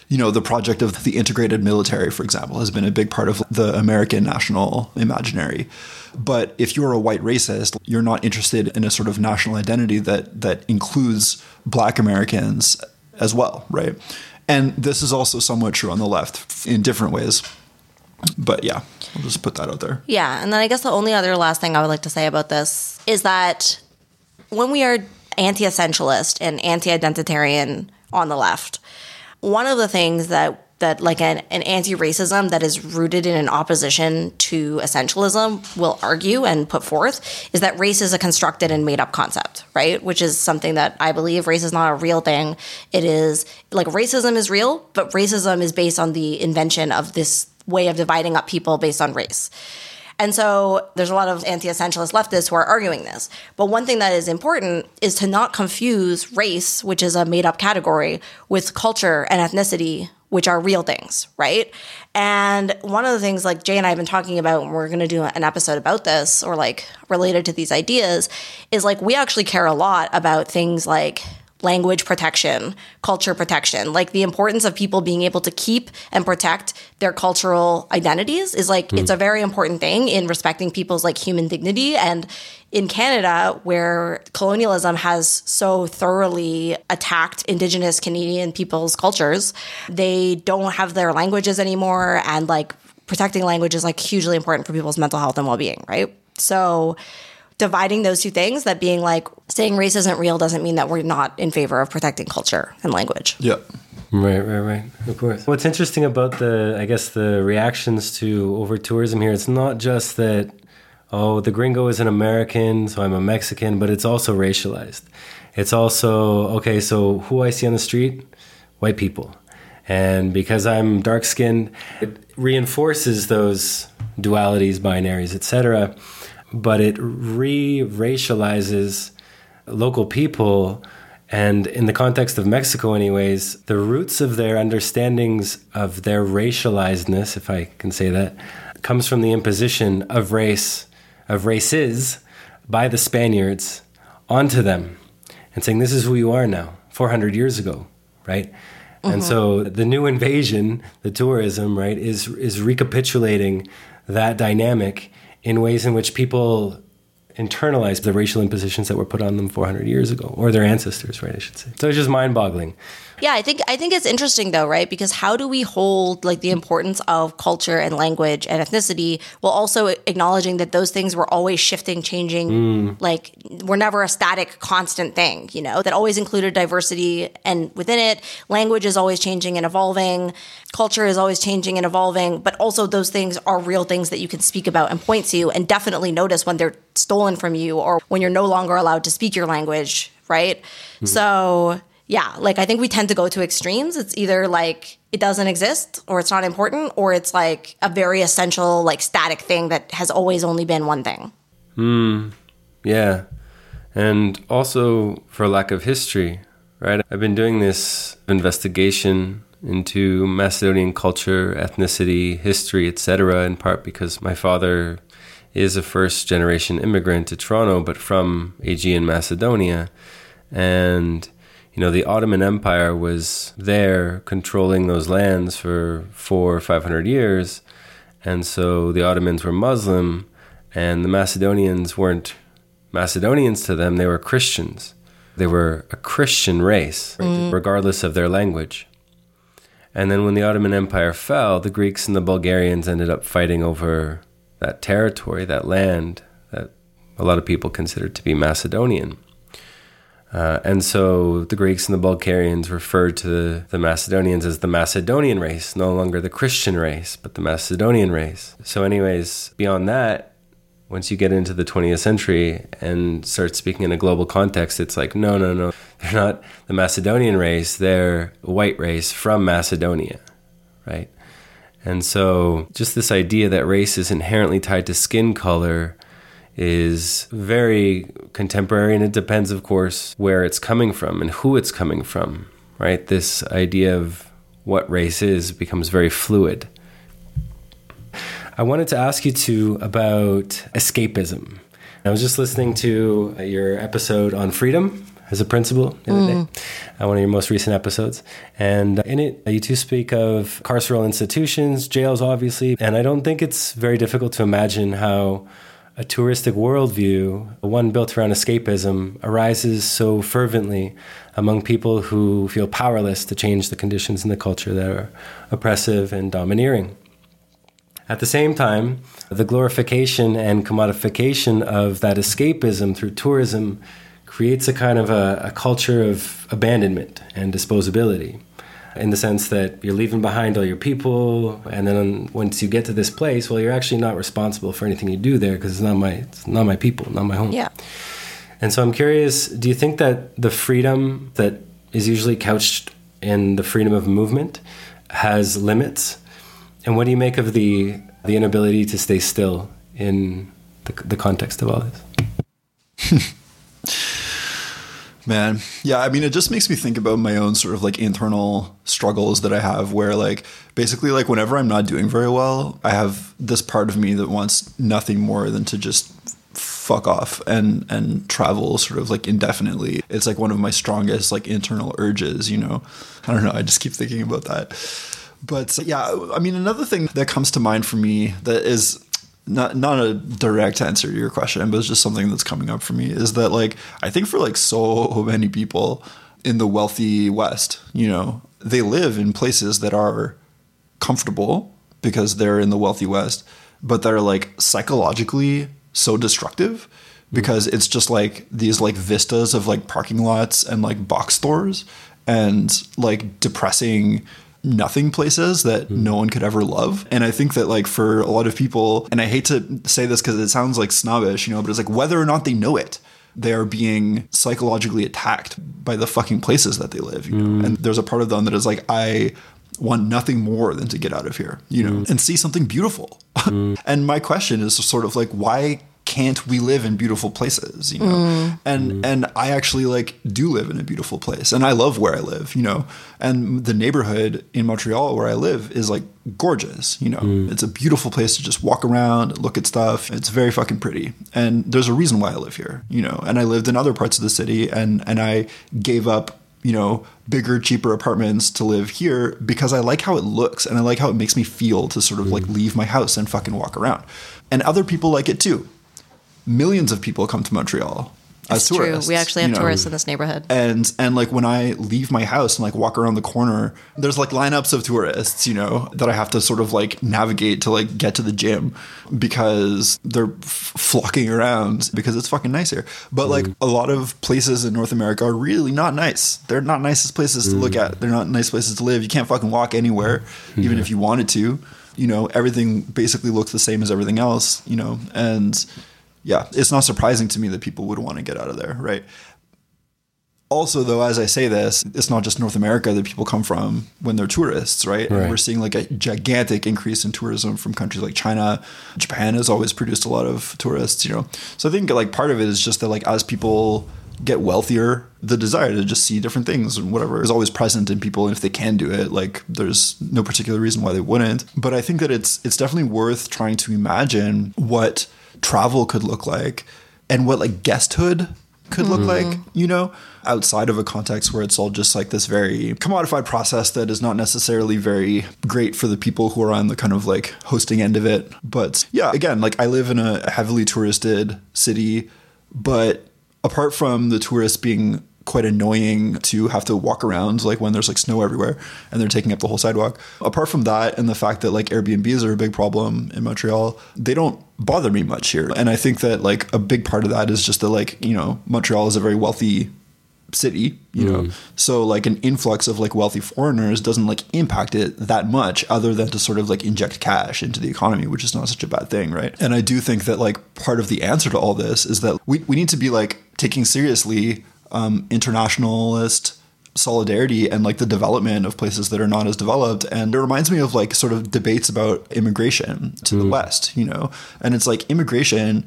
you know, the project of the integrated military, for example, has been a big part of the American national imaginary. But if you're a white racist, you're not interested in a sort of national identity that that includes black Americans as well, right? And this is also somewhat true on the left in different ways. But yeah, I'll just put that out there. Yeah, and then I guess the only other last thing I would like to say about this is that when we are anti-essentialist and anti-identitarian on the left, one of the things that that like an, an anti-racism that is rooted in an opposition to essentialism will argue and put forth is that race is a constructed and made up concept, right? Which is something that I believe race is not a real thing. It is like racism is real, but racism is based on the invention of this way of dividing up people based on race. And so there's a lot of anti essentialist leftists who are arguing this. But one thing that is important is to not confuse race, which is a made up category, with culture and ethnicity, which are real things, right? And one of the things like Jay and I have been talking about, and we're going to do an episode about this or like related to these ideas, is like we actually care a lot about things like language protection, culture protection, like the importance of people being able to keep and protect their cultural identities is like it's a very important thing in respecting people's like human dignity. And in Canada where colonialism has so thoroughly attacked indigenous Canadian people's cultures, they don't have their languages anymore. And like protecting language is like hugely important for people's mental health and well-being, right? So dividing those two things that being like saying race isn't real doesn't mean that we're not in favor of protecting culture and language. Yeah. Right, right, right. Of course. What's interesting about the, I guess, the reactions to over tourism here, it's not just that, oh, the gringo is an American, so I'm a Mexican, but it's also racialized. It's also, okay, so who I see on the street? White people. And because I'm dark skinned, it reinforces those dualities, binaries, etc. But it re racializes local people and in the context of Mexico, anyways, the roots of their understandings of their racializedness, if I can say that, comes from the imposition of race, of races by the Spaniards onto them. and saying, This is who you are now, 400 years ago, right? And mm-hmm. so the new invasion, the tourism, right, is is recapitulating that dynamic in ways in which people internalize the racial impositions that were put on them 400 years ago, or their ancestors, right? I should say. So it's just mind-boggling. Yeah, I think I think it's interesting though, right? Because how do we hold like the importance of culture and language and ethnicity while also acknowledging that those things were always shifting, changing, mm. like we're never a static, constant thing, you know, that always included diversity and within it, language is always changing and evolving, culture is always changing and evolving, but also those things are real things that you can speak about and point to and definitely notice when they're stolen from you or when you're no longer allowed to speak your language, right? Mm. So yeah, like I think we tend to go to extremes. It's either like it doesn't exist or it's not important or it's like a very essential like static thing that has always only been one thing. Hmm. Yeah. And also for lack of history, right? I've been doing this investigation into Macedonian culture, ethnicity, history, etc. in part because my father is a first generation immigrant to Toronto but from Aegean Macedonia and you know the Ottoman Empire was there controlling those lands for 4 or 500 years and so the Ottomans were Muslim and the Macedonians weren't Macedonians to them, they were Christians. They were a Christian race, mm. regardless of their language. And then when the Ottoman Empire fell, the Greeks and the Bulgarians ended up fighting over that territory, that land that a lot of people considered to be Macedonian. Uh, and so the Greeks and the Bulgarians referred to the, the Macedonians as the Macedonian race, no longer the Christian race, but the Macedonian race. So, anyways, beyond that, once you get into the 20th century and start speaking in a global context, it's like, no, no, no, <laughs> they're not the Macedonian race, they're a white race from Macedonia, right? And so, just this idea that race is inherently tied to skin color is very contemporary, and it depends, of course, where it's coming from and who it's coming from, right? This idea of what race is becomes very fluid. I wanted to ask you too about escapism. I was just listening to your episode on freedom as a principle the other day, uh, one of your most recent episodes. And in it, you two speak of carceral institutions, jails, obviously. And I don't think it's very difficult to imagine how a touristic worldview, one built around escapism, arises so fervently among people who feel powerless to change the conditions in the culture that are oppressive and domineering. At the same time, the glorification and commodification of that escapism through tourism creates a kind of a, a, culture of abandonment and disposability in the sense that you're leaving behind all your people and then once you get to this place well you're actually not responsible for anything you do there because it's not my it's not my people not my home. Yeah. and so i'm curious do you think that the freedom that is usually couched in the freedom of movement has limits? And what do you make of the the inability to stay still in the, the context of all this <laughs> Man, yeah, I mean, it just makes me think about my own sort of like internal struggles that I have where, like, basically, like, whenever I'm not doing very well, I have this part of me that wants nothing more than to just fuck off and and travel sort of like indefinitely. It's like one of my strongest like internal urges you know? I don't know i just keep thinking about that. But yeah i mean another thing that comes to mind for me that is not not a direct answer to your question, but it's just something that's coming up for me is that like I think for like so many people in the wealthy West, you know, they live in places that are comfortable because they're in the wealthy West, but they're like psychologically so destructive because it's just like these like vistas of like parking lots and like box stores and like depressing nothing places that hmm. no one could ever love. And I think that like for a lot of people, and I hate to say this because it sounds like snobbish, you know, but it's like whether or not they know it, they are being psychologically attacked by the fucking places that they live. You know? Hmm. And there's a part of them that is like, I want nothing more than to get out of here, you know, hmm. and see something beautiful. <laughs> and my question is sort of like, why can't we live in beautiful places you know? Mm. and mm-hmm. and i actually like do live in a beautiful place and i love where i live you know? And the neighborhood in montreal where i live is like gorgeous you know? Mm. It's a beautiful place to just walk around look at stuff. It's very fucking pretty. And there's a reason why i live here you know? And i lived in other parts of the city and and i gave up you know, bigger, cheaper apartments to live here because I like how it looks and I like how it makes me feel to sort of like mm. leave my house and fucking walk around. And other people like it too. Millions of people come to Montreal as It's true. tourists. We actually have you know. tourists in this neighborhood. And and like when I leave my house and like walk around the corner, there's like lineups of tourists, you know, that I have to sort of like navigate to like get to the gym because they're f- flocking around because it's fucking nice here. But like mm. a lot of places in North America are really not nice. They're not nicest places to look mm. at. They're not nice places to live. You can't fucking walk anywhere, even if you wanted to. You know, everything basically looks the same as everything else. You know, and yeah, it's not surprising to me that people would want to get out of there, right? Also, though, as I say this, it's not just North America that people come from when they're tourists, right? And Right. we're seeing like a gigantic increase in tourism from countries like China. Japan has always produced a lot of tourists, you know. So I think like part of it is just that like as people get wealthier, the desire to just see different things and whatever is always present in people. And if they can do it, like there's no particular reason why they wouldn't. But I think that it's it's definitely worth trying to imagine what travel could look like and what like guesthood could look mm-hmm. like, you know, outside of a context where it's all just like this very commodified process that is not necessarily very great for the people who are on the kind of like hosting end of it. But yeah, again, like I live in a heavily touristed city, but apart from the tourists being quite annoying to have to walk around like when there's like snow everywhere and they're taking up the whole sidewalk. Apart from that and the fact that like Airbnbs are a big problem in Montreal, they don't bother me much here. And I think that like a big part of that is just that like, you know, Montreal is a very wealthy city, you know. Mm. So like an influx of like wealthy foreigners doesn't like impact it that much other than to sort of like inject cash into the economy, which is not such a bad thing, right? And I do think that like part of the answer to all this is that we we need to be like taking seriously um internationalist solidarity and like the development of places that are not as developed. And it reminds me of like sort of debates about immigration to the west you know? And it's like immigration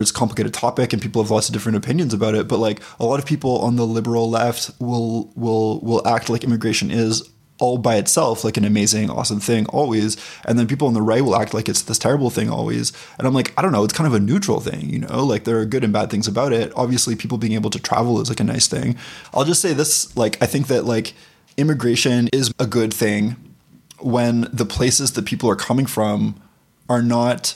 it's a complicated topic and people have lots of different opinions about it but like a lot of people on the liberal left will will will act like immigration is all by itself like an amazing awesome thing always and then people on the right will act like it's this terrible thing always and i'm like i don't know it's kind of a neutral thing you know like there are good and bad things about it obviously people being able to travel is like a nice thing i'll just say this like i think that like immigration is a good thing when the places that people are coming from are not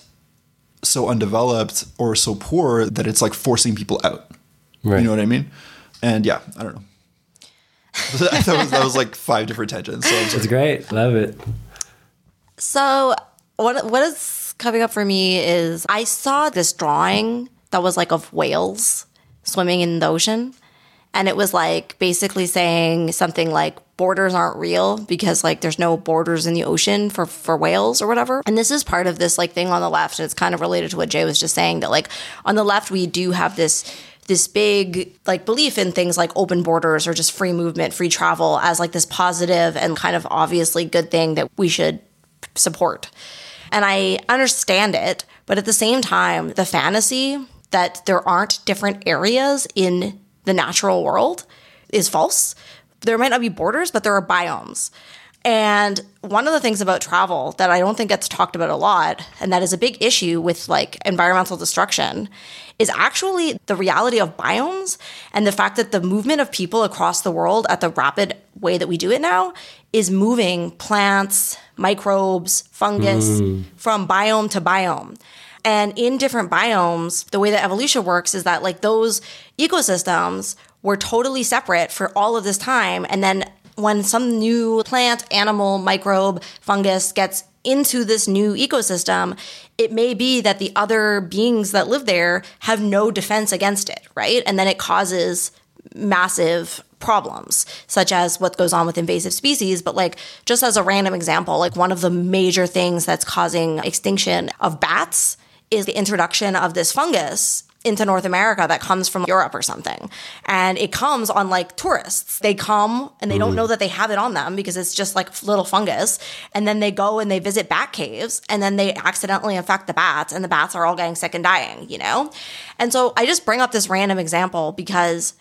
so undeveloped or so poor that it's like forcing people out. Right. You know what I mean? And yeah, I don't know. <laughs> that, was, that was like five different tangents. So It's sorry. great. Love it. So what what is coming up for me is I saw this drawing that was like of whales swimming in the ocean. And it was like basically saying something like borders aren't real because like there's no borders in the ocean for for whales or whatever. And this is part of this like thing on the left and it's kind of related to what Jay was just saying that like on the left we do have this this big like belief in things like open borders or just free movement, free travel as like this positive and kind of obviously good thing that we should support. And I understand it, but at the same time, the fantasy that there aren't different areas in the natural world is false. There might not be borders, but there are biomes. And one of the things about travel that I don't think gets talked about a lot, and that is a big issue with like environmental destruction, is actually the reality of biomes and the fact that the movement of people across the world at the rapid way that we do it now is moving plants, microbes, fungus hmm. from biome to biome. And in different biomes, the way that evolution works is that like those ecosystems were totally separate for all of this time. And then when some new plant, animal, microbe, fungus gets into this new ecosystem, it may be that the other beings that live there have no defense against it, right? And then it causes massive problems, such as what goes on with invasive species. But, like, just as a random example, like, one of the major things that's causing extinction of bats is the introduction of this fungus into North America that comes from Europe or something. And it comes on like tourists. They come and they don't mm. know that they have it on them because it's just like little fungus. And then they go and they visit bat caves and then they accidentally infect the bats and the bats are all getting sick and dying, you know? And so I just bring up this random example because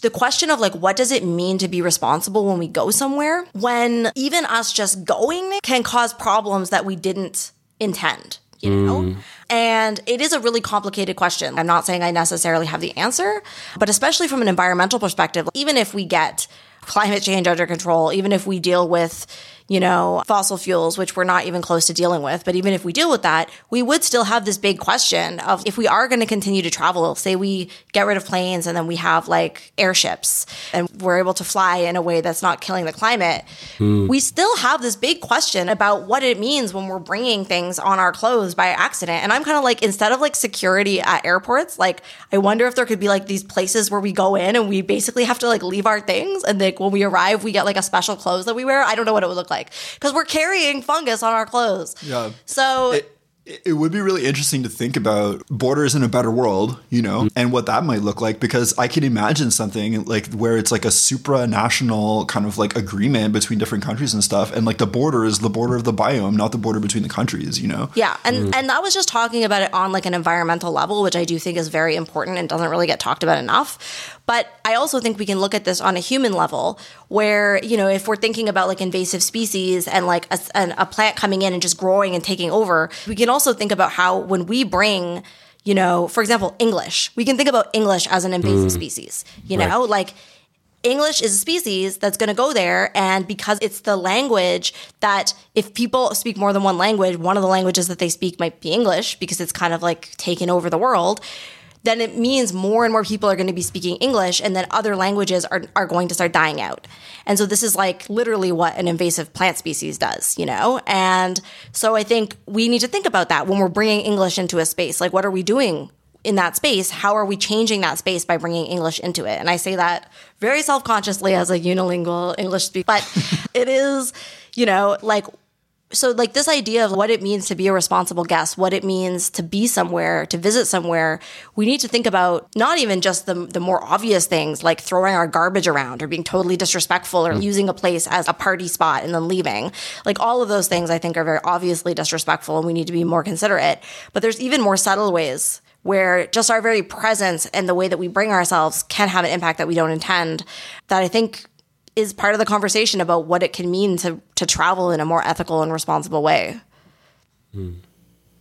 the question of like what does it mean to be responsible when we go somewhere when even us just going can cause problems that we didn't intend you know mm. And it is a really complicated question. I'm not saying i necessarily have the answer but especially from an environmental perspective even if we get climate change under control even if we deal with you know, fossil fuels, which we're not even close to dealing with. But even if we deal with that, we would still have this big question of if we are going to continue to travel, say we get rid of planes and then we have like airships and we're able to fly in a way that's not killing the climate, mm. we still have this big question about what it means when we're bringing things on our clothes by accident. And I'm kind of like, instead of like security at airports, like, I wonder if there could be like these places where we go in and we basically have to like leave our things. And like when we arrive, we get like a special clothes that we wear. I don't know what it would look like like because we're carrying fungus on our clothes. Yeah. So it, it would be really interesting to think about borders in a better world, you know, and what that might look like because I can imagine something like where it's like a supranational kind of like agreement between different countries and stuff and like the border is the border of the biome, not the border between the countries, you know. Yeah, and mm. and that was just talking about it on like an environmental level, which I do think is very important and doesn't really get talked about enough. But I also think we can look at this on a human level where, you know, if we're thinking about like invasive species and like a, a plant coming in and just growing and taking over, we can also think about how when we bring you know, for example, English. We can think about English as an invasive mm. species. You know, right. like English is a species that's going to go there. And because it's the language that if people speak more than one language, one of the languages that they speak might be English because it's kind of like taken over the world then it means more and more people are going to be speaking English and then other languages are, are going to start dying out. And so this is like literally what an invasive plant species does, you know? And so I think we need to think about that when we're bringing English into a space. Like, what are we doing in that space? How are we changing that space by bringing English into it? And I say that very self consciously as a unilingual English speaker, but <laughs> it is, you know, like so like this idea of what it means to be a responsible guest what it means to be somewhere to visit somewhere we need to think about not even just the, the more obvious things like throwing our garbage around or being totally disrespectful or mm. using a place as a party spot and then leaving like all of those things i think are very obviously disrespectful and we need to be more considerate but there's even more subtle ways where just our very presence and the way that we bring ourselves can have an impact that we don't intend that i think is part of the conversation about what it can mean to to travel in a more ethical and responsible way. Mm.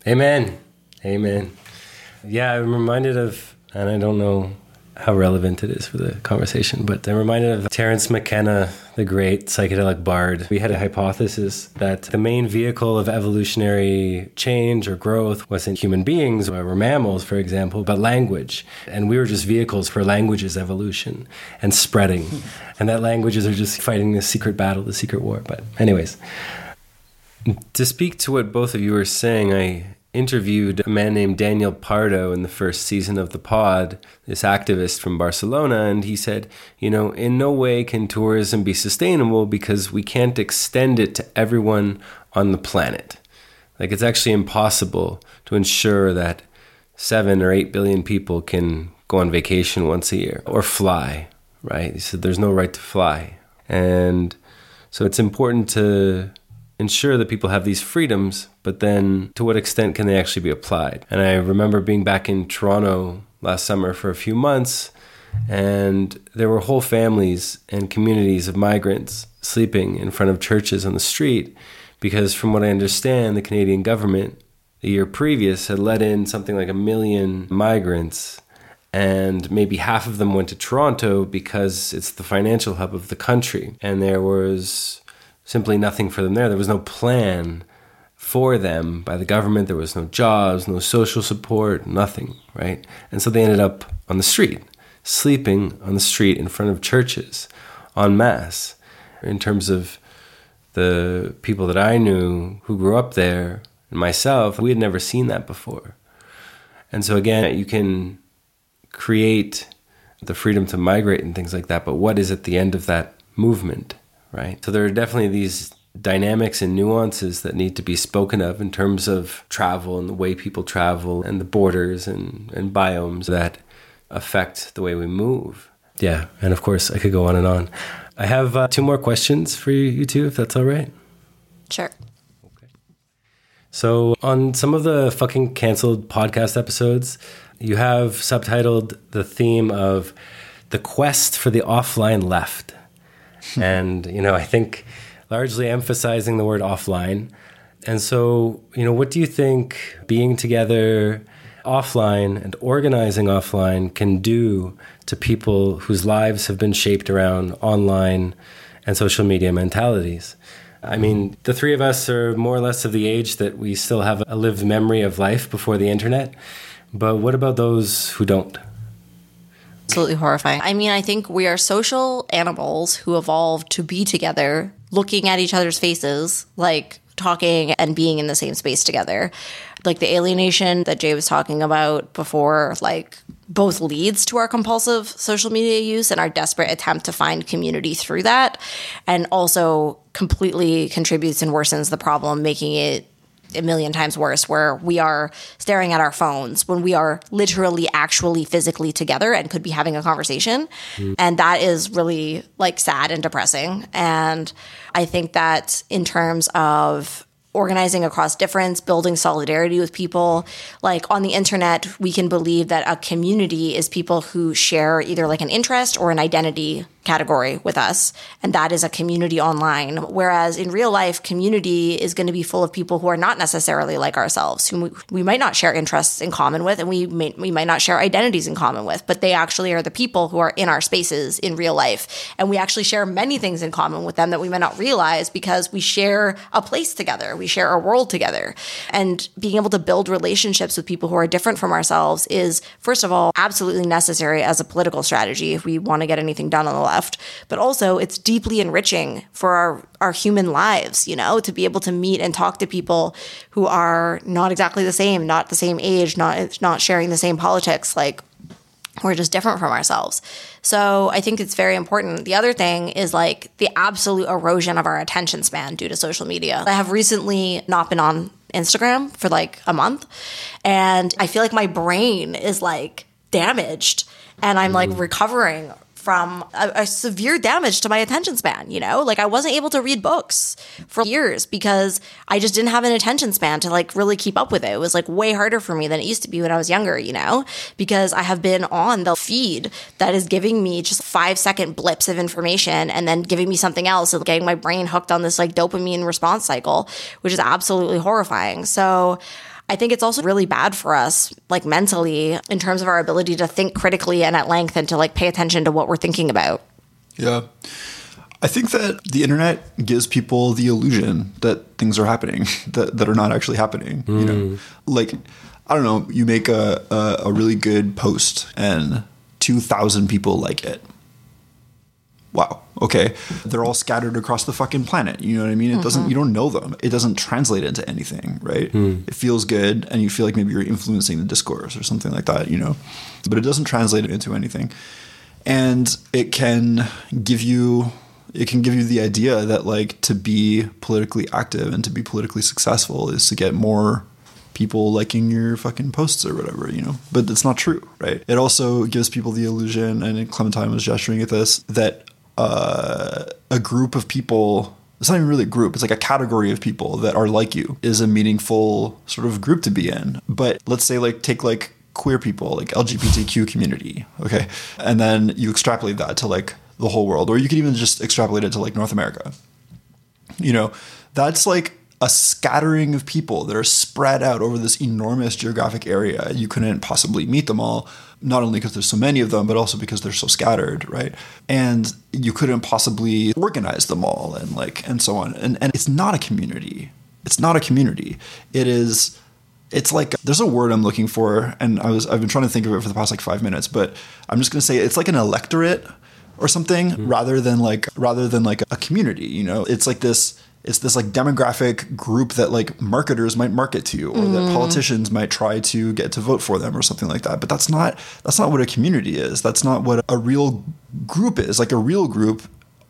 Amen. Amen. Yeah, I'm reminded of, and I don't know how relevant it is for the conversation, but I'm reminded of Terence McKenna, the great psychedelic bard. We had a hypothesis that the main vehicle of evolutionary change or growth wasn't human beings or mammals, for example, but language. And we were just vehicles for language's evolution and spreading. <laughs> and that languages are just fighting this secret battle, the secret war. But, anyways, to speak to what both of you are saying, I interviewed a man named Daniel Pardo in the first season of the pod, this activist from Barcelona, and he said, you know, in no way can tourism be sustainable because we can't extend it to everyone on the planet. Like, it's actually impossible to ensure that seven or eight billion people can go on vacation once a year or fly, right? He said, there's no right to fly. And so it's important to ensure that people have these freedoms, but then to what extent can they actually be applied? And I remember being back in Toronto last summer for a few months, and there were whole families and communities of migrants sleeping in front of churches on the street because, from what I understand, the Canadian government the year previous had let in something like a million migrants and maybe half of them went to Toronto because it's the financial hub of the country. And there was simply nothing for them there. There was no plan for them by the government. There was no jobs, no social support, nothing, right? And so they ended up on the street, sleeping on the street in front of churches en masse. In terms of the people that I knew who grew up there and myself, we had never seen that before. And so, again, you can create the freedom to migrate and things like that, but what is at the end of that movement? Right? So there are definitely these dynamics and nuances that need to be spoken of in terms of travel and the way people travel and the borders and, and biomes that affect the way we move. Yeah, and of course, I could go on and on. I have uh, two more questions for you, you two, if that's all right. Sure. Okay. So, on some of the Fucking Cancelled podcast episodes, you have subtitled the theme of the quest for the offline left. <laughs> and, you know, I think largely emphasizing the word offline. And so, you know, what do you think being together offline and organizing offline can do to people whose lives have been shaped around online and social media mentalities? I mean, the three of us are more or less of the age that we still have a lived memory of life before the internet. But what about those who don't? Absolutely horrifying. I mean, I think we are social animals who evolved to be together, looking at each other's faces, like talking and being in the same space together. Like the alienation that Jay was talking about before, like both leads to our compulsive social media use and our desperate attempt to find community through that, and also completely contributes and worsens the problem, making it a million times worse where we are staring at our phones when we are literally actually physically together and could be having a conversation mm. and that is really like sad and depressing and i think that in terms of organizing across difference, building solidarity with people. Like on the internet, we can believe that a community is people who share either like an interest or an identity category with us, and that is a community online. Whereas in real life, community is going to be full of people who are not necessarily like ourselves, whom we, we might not share interests in common with, and we may, we might not share identities in common with, but they actually are the people who are in our spaces in real life, and we actually share many things in common with them that we might not realize because we share a place together, we share a world together, and being able to build relationships with people who are different from ourselves is, first of all, absolutely necessary as a political strategy if we want to get anything done on the left, but also it's deeply enriching for our, our human lives, you know, to be able to meet and talk to people who are not exactly the same, not the same age, not, not sharing the same politics. Like, we're just different from ourselves. So I think it's very important. The other thing is like the absolute erosion of our attention span due to social media. I have recently not been on Instagram for like a month, and I feel like my brain is like damaged and I'm like mm-hmm. recovering from a, a, severe damage to my attention span, you know? Like I wasn't able to read books for years because I just didn't have an attention span to like really keep up with it. It was like way harder for me than it used to be when I was younger, you know? Because I have been on the feed that is giving me just 5 second blips of information and then giving me something else and getting my brain hooked on this like dopamine response cycle, which is absolutely horrifying. So I think it's also really bad for us, like mentally, in terms of our ability to think critically and at length and to like pay attention to what we're thinking about. Yeah. I think that the internet gives people the illusion that things are happening <laughs> that, that are not actually happening. Mm. You know, hmm. like, I don't know, you make a, a, a really good post and 2,000 people like it wow, okay, they're all scattered across the fucking planet. You know what I mean? It mm-hmm. doesn't, you don't know them. It doesn't translate into anything, right? Mm. It feels good and you feel like maybe you're influencing the discourse or something like that, you know, but it doesn't translate into anything. And it can give you, it can give you the idea that like to be politically active and to be politically successful is to get more people liking your fucking posts or whatever, you know. But it's not true, right? It also gives people the illusion, and Clementine was gesturing at this, that uh, a group of people it's not even really a group it's like a category of people that are like you is a meaningful sort of group to be in. But let's say like take like queer people like lgbtq community okay? And then you extrapolate that to like the whole world or you could even just extrapolate it to like north america. You know that's like a scattering of people that are spread out over this enormous geographic area. You couldn't possibly meet them all, not only because there's so many of them, but also because they're so scattered, right? And you couldn't possibly organize them all and like and so on. And and it's not a community. It's not a community. It is it's like there's a word I'm looking for, and I was I've been trying to think of it for the past like five minutes, but I'm just gonna say it's like an electorate or something mm-hmm. rather than like rather than like a community. You know, it's like this it's this like demographic group that like marketers might market to or mm. that politicians might try to get to vote for them or something like that but that's not that's not what a community is that's not what a real group is like a real group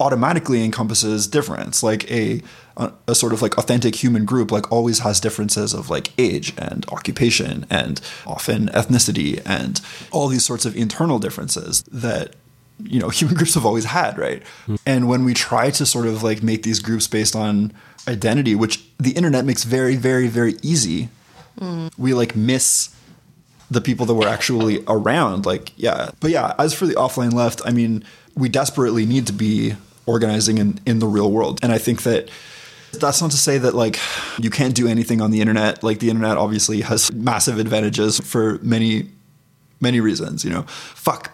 automatically encompasses difference. Like a, a a sort of like authentic human group like always has differences of like age and occupation and often ethnicity and all these sorts of internal differences that you know <laughs> human groups have always had right? Hmm. And when we try to sort of like make these groups based on identity which the internet makes very very very easy hmm. we like miss the people that were actually around like yeah. But yeah as for the offline left i mean we desperately need to be organizing in in the real world. And i think that that's not to say that like you can't do anything on the internet. Like the internet obviously has massive advantages for many many reasons you know. Fuck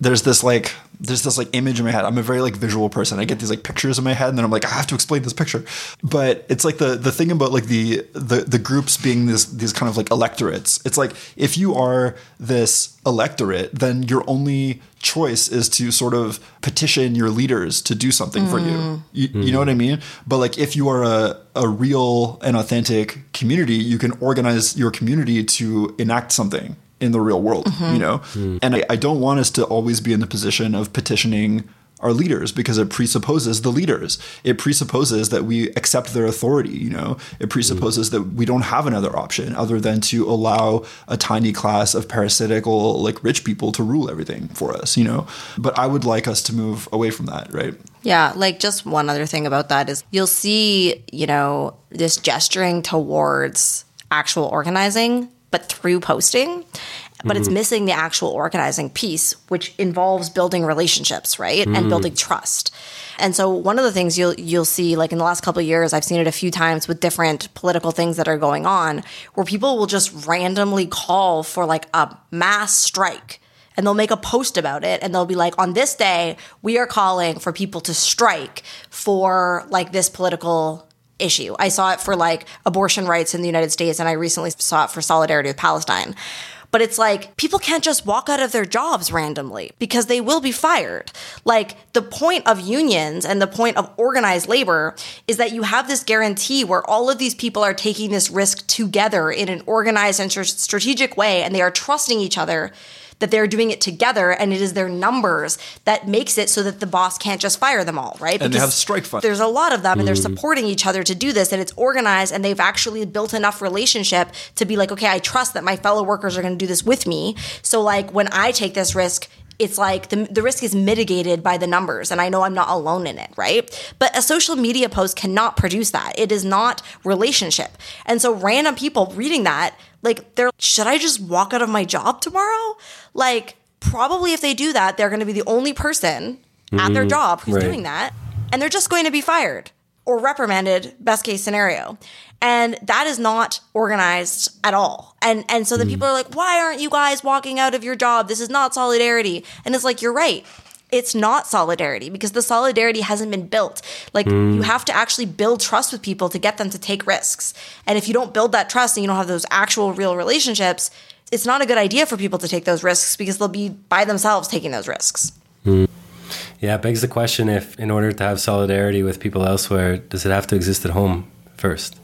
there's this like there's this like image in my head. I'm a very like visual person. I get these like pictures in my head and then i'm like i have to explain this picture. But it's like the the thing about like the the, the groups being this these kind of like electorates it's like if you are this electorate then your only choice is to sort of petition your leaders to do something for you. Mm. you you know what i mean? But like if you are a a real and authentic community you can organize your community to enact something in the real world, mm-hmm. you know? Hmm. And I, I don't want us to always be in the position of petitioning our leaders because it presupposes the leaders. It presupposes that we accept their authority, you know? It presupposes that we don't have another option other than to allow a tiny class of parasitical, like rich people to rule everything for us, you know? But I would like us to move away from that, right? Yeah, like just one other thing about that is you'll see, you know, this gesturing towards actual organizing, but through posting. But it's mm-hmm. missing the actual organizing piece, which involves building relationships, right? And mm. building trust. And so one of the things you'll you'll see, like in the last couple of years, I've seen it a few times with different political things that are going on, where people will just randomly call for like a mass strike and they'll make a post about it and they'll be like on this day we are calling for people to strike for like this political issue. I saw it for like abortion rights in the united states and i recently saw it for solidarity with palestine. But it's like people can't just walk out of their jobs randomly because they will be fired. Like the point of unions and the point of organized labor is that you have this guarantee where all of these people are taking this risk together in an organized and str- strategic way and they are trusting each other that they're doing it together and it is their numbers that makes it so that the boss can't just fire them all, right? And they have strike funds. There's a lot of them and they're mm-hmm. supporting each other to do this and it's organized and they've actually built enough relationship to be like, okay, I trust that my fellow workers are going to do this with me. So like when I take this risk, it's like the, the risk is mitigated by the numbers and i know i'm not alone in it right but a social media post cannot produce that it is not relationship and so random people reading that like they're should i just walk out of my job tomorrow? Like probably if they do that they're going to be the only person at their mm-hmm. job who's Right. doing that and they're just going to be fired or reprimanded best case scenario. And that is not organized at all. And and so the mm. people are like why aren't you guys walking out of your job? This is not solidarity. And it's like you're right it's not solidarity because the solidarity hasn't been built. Like you hmm. have to actually build trust with people to get them to take risks. And if you don't build that trust and you don't have those actual real relationships it's not a good idea for people to take those risks because they'll be by themselves taking those risks. Hmm. Yeah, it begs the question if, in order to have solidarity with people elsewhere, does it have to exist at home first?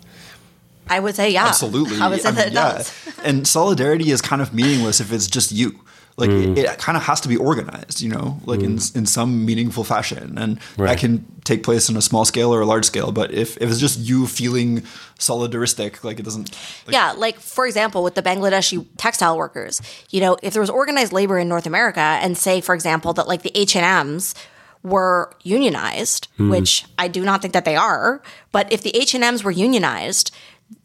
i would say yeah. Absolutely. i would say I that mean, it does. <laughs> And solidarity is kind of meaningless if it's just you. Like Mm. it, it kind of has to be organized, you know, like in in some meaningful fashion, and that can take place on a small scale or a large scale. But if, if it's just you feeling solidaristic, like it doesn't. Like, yeah, like for example, with the Bangladeshi textile workers, you know, if there was organized labor in North America, and say, for example, that like the H and M's were unionized, which I do not think that they are, but if the H and M's were unionized,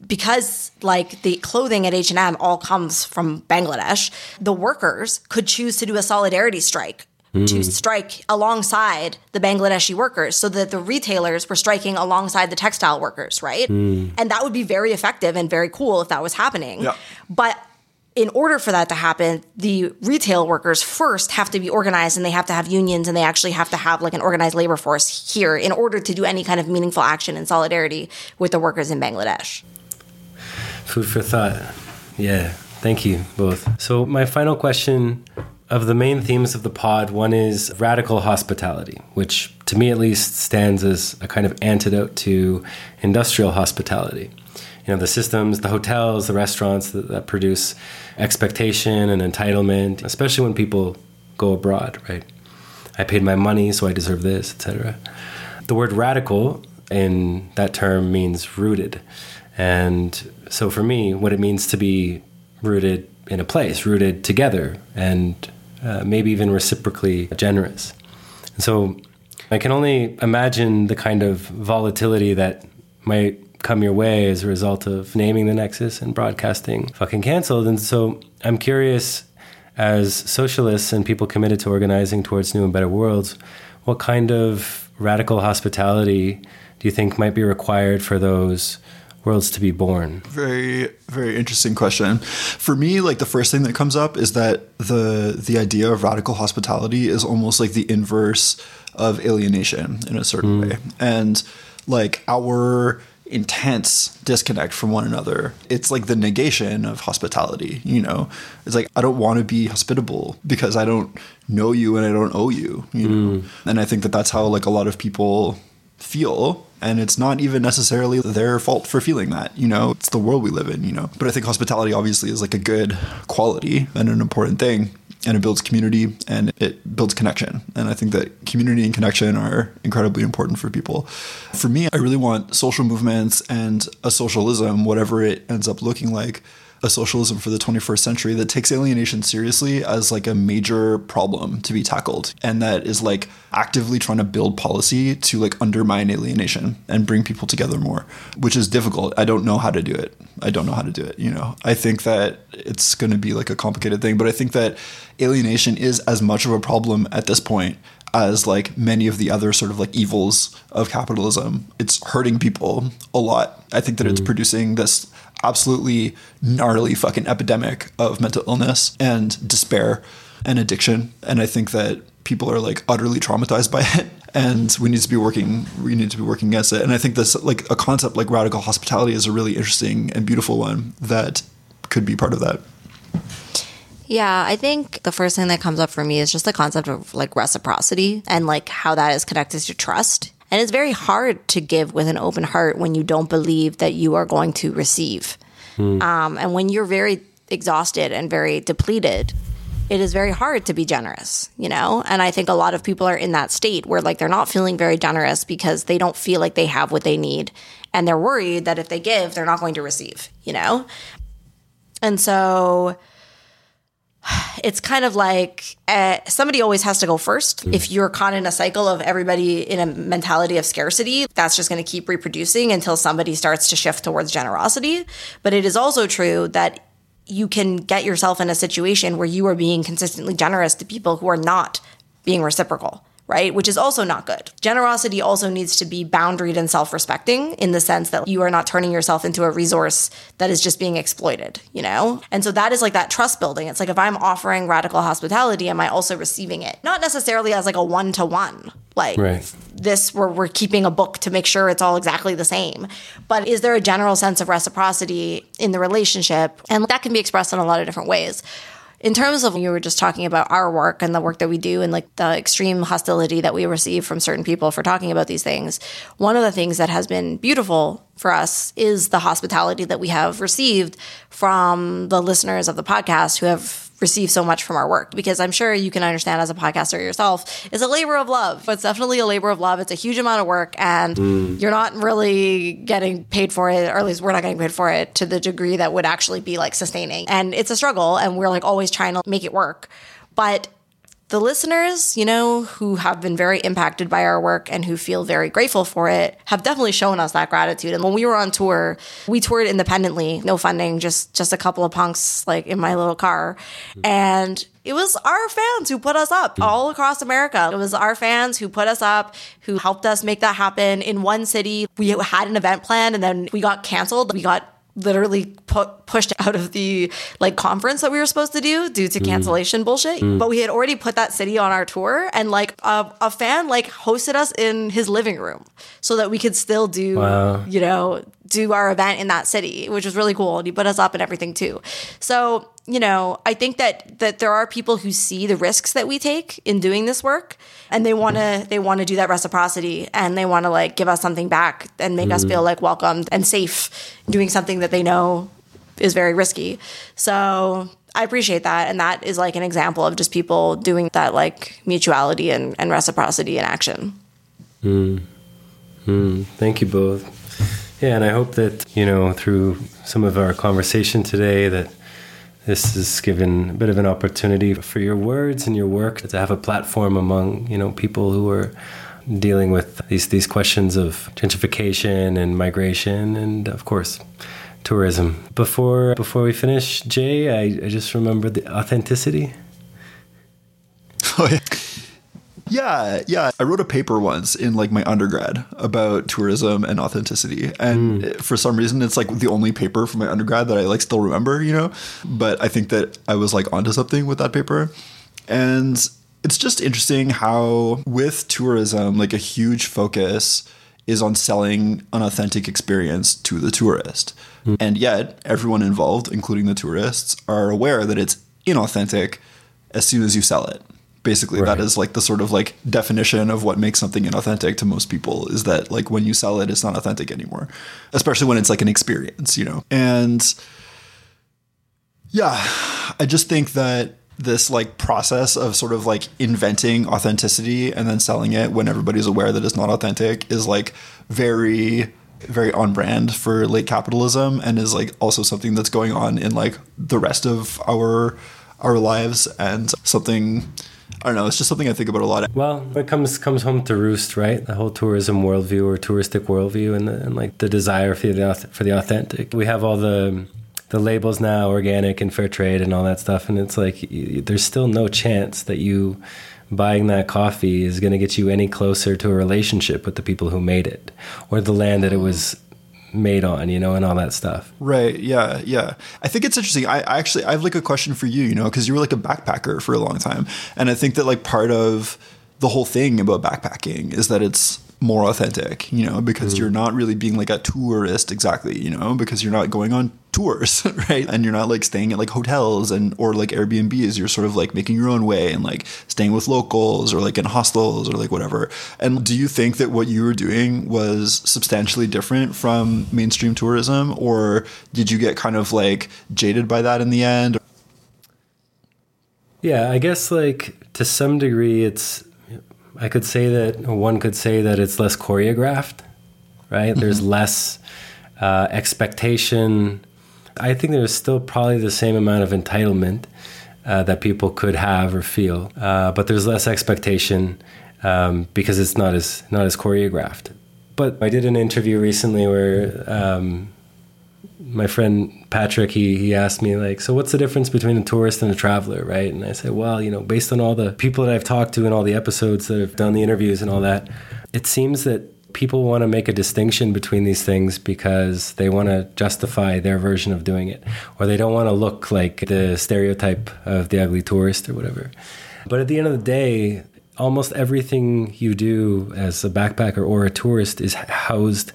because like the clothing at H&M all comes from Bangladesh, the workers could choose to do a solidarity strike to hmm. strike alongside the Bangladeshi workers so that the retailers were striking alongside the textile workers, right? Hmm. And that would be very effective and very cool if that was happening. Yeah. But in order for that to happen, the retail workers first have to be organized and they have to have unions and they actually have to have like an organized labor force here in order to do any kind of meaningful action in solidarity with the workers in Bangladesh. Food for thought. Yeah, thank you both. So, my final question of the main themes of the pod one is radical hospitality, which to me at least stands as a kind of antidote to industrial hospitality. You know, the systems, the hotels, the restaurants that, that produce expectation and entitlement, especially when people go abroad, right? I paid my money, so I deserve this, etc. The word radical in that term means rooted. And so for me, what it means to be rooted in a place, rooted together, and uh, maybe even reciprocally generous. And so I can only imagine the kind of volatility that might come your way as a result of naming the Nexus and broadcasting Fucking Cancelled. And so I'm curious, as socialists and people committed to organizing towards new and better worlds, what kind of radical hospitality do you think might be required for those worlds to be born? Very, very interesting question. For me, like the first thing that comes up is that the the idea of radical hospitality is almost like the inverse of alienation in a certain mm. way. And like our intense disconnect from one another. It's like the negation of hospitality, you know. It's like I don't want to be hospitable because I don't know you and I don't owe you, you know. Mm. And I think that that's how like a lot of people feel and it's not even necessarily their fault for feeling that you know it's the world we live in you know but i think hospitality obviously is like a good quality and an important thing and it builds community and it builds connection. And I think that community and connection are incredibly important for people. For me, I really want social movements and a socialism, whatever it ends up looking like, a socialism for the 21st century that takes alienation seriously as like a major problem to be tackled and that is like actively trying to build policy to like undermine alienation and bring people together more which is difficult i don't know how to do it i don't know how to do it you know i think that it's going to be like a complicated thing but i think that alienation is as much of a problem at this point as like many of the other sort of like evils of capitalism. It's hurting people a lot. I think that mm. it's producing this absolutely gnarly fucking epidemic of mental illness and despair and addiction. And I think that people are like utterly traumatized by <laughs> it and we need to be working we need to be working against it and i think this like a concept like radical hospitality is a really interesting and beautiful one that could be part of that yeah, I think the first thing that comes up for me is just the concept of like reciprocity and like how that is connected to trust. And it's very hard to give with an open heart when you don't believe that you are going to receive. Hmm. Um, and when you're very exhausted and very depleted, it is very hard to be generous, you know? And I think a lot of people are in that state where like they're not feeling very generous because they don't feel like they have what they need. And they're worried that if they give, they're not going to receive, you know? And so it's kind of like uh, somebody always has to go first. Mm. If you're caught in a cycle of everybody in a mentality of scarcity, that's just going to keep reproducing until somebody starts to shift towards generosity. But it is also true that you can get yourself in a situation where you are being consistently generous to people who are not being reciprocal right? Which is also not good. Generosity also needs to be boundaried and self respecting in the sense that you are not turning yourself into a resource that is just being exploited, you know? And so that is like that trust building. It's like if I'm offering radical hospitality, am I also receiving it? Not necessarily as like a one to one. Like right. this, where we're keeping a book to make sure it's all exactly the same. But is there a general sense of reciprocity in the relationship? And that can be expressed in a lot of different ways in terms of you were just talking about our work and the work that we do and like the extreme hostility that we receive from certain people for talking about these things one of the things that has been beautiful for us is the hospitality that we have received from the listeners of the podcast who have receive so much from our work because I'm sure you can understand as a podcaster yourself, it's a labor of love. It's definitely a labor of love. It's a huge amount of work and mm. you're not really getting paid for it, or at least we're not getting paid for it to the degree that would actually be like sustaining. And it's a struggle and we're like always trying to make it work. But the listeners, you know, who have been very impacted by our work and who feel very grateful for it have definitely shown us that gratitude. And when we were on tour, we toured independently, no funding, just just a couple of punks like in my little car. And it was our fans who put us up hmm. all across America. It was our fans who put us up, who helped us make that happen in one city. We had an event planned and then we got canceled. We got literally pu- pushed out of the like conference that we were supposed to do due to mm. cancellation bullshit. Mm. But we had already put that city on our tour, and like a, a, fan like hosted us in his living room so that we could still do wow. you know do our event in that city, which was really cool. And he put us up and everything too. So you know, I think that that there are people who see the risks that we take in doing this work and they want to they want to do that reciprocity and they want to like give us something back and make mm. us feel like welcomed and safe doing something that they know is very risky. So, I appreciate that. And that is like an example of just people doing that like mutuality and, and reciprocity in action. Mm. Mm. Thank you both. Yeah, and I hope that, you know, through some of our conversation today that this has given a bit of an opportunity for your words and your work to have a platform among, you know, people who are dealing with these these questions of gentrification and migration and of course tourism. Before before we finish, Jay, I, I just remember the authenticity. Oh yeah. Yeah, yeah. I wrote a paper once in like my undergrad about tourism and authenticity. And mm. for some reason it's like the only paper from my undergrad that I like still remember, you know? But I think that I was like onto something with that paper. And it's just interesting how with tourism, like a huge focus is on selling an authentic experience to the tourist. Mm. And yet, everyone involved, including the tourists, are aware that it's inauthentic as soon as you sell it. Basically, right. that is like the sort of like definition of what makes something inauthentic to most people is that like when you sell it, it's not authentic anymore, especially when it's like an experience, you know? And yeah, I just think that this like process of sort of like inventing authenticity and then selling it when everybody's aware that it's not authentic is like very very on brand for late capitalism and is like also something that's going on in like the rest of our our lives and something I don't know. It's just something I think about a lot. Well, it comes comes home to roost, right? The whole tourism worldview or touristic worldview, and, the, and like the desire for the for the authentic. We have all the the labels now, organic and fair trade and all that stuff, and it's like there's still no chance that you buying that coffee is going to get you any closer to a relationship with the people who made it or the land that it was made on, you know, and all that stuff. Right. Yeah. Yeah. I think it's interesting. I, I actually, I have like a question for you, you know, because you were like a backpacker for a long time. And I think that like part of the whole thing about backpacking is that it's more authentic, you know, because mm. you're not really being like a tourist exactly, you know, because you're not going on tours, <laughs> right? And you're not like staying at like hotels and or like Airbnbs. You're sort of like making your own way and like staying with locals or like in hostels or like whatever. And do you think that what you were doing was substantially different from mainstream tourism or did you get kind of like jaded by that in the end? Yeah, I guess like to some degree it's I could say that one could say that it's less choreographed, right? Mm-hmm. There's less uh, expectation. I think there's still probably the same amount of entitlement uh, that people could have or feel, uh, but there's less expectation um, because it's not as not as choreographed. But I did an interview recently where um, my friend Patrick, he he asked me like, so what's the difference between a tourist and a traveler, right? And I said, well, you know, based on all the people that I've talked to and all the episodes that have done the interviews and all that, it seems that people want to make a distinction between these things because they want to justify their version of doing it, or they don't want to look like the stereotype of the ugly tourist or whatever. But at the end of the day, almost everything you do as a backpacker or a tourist is housed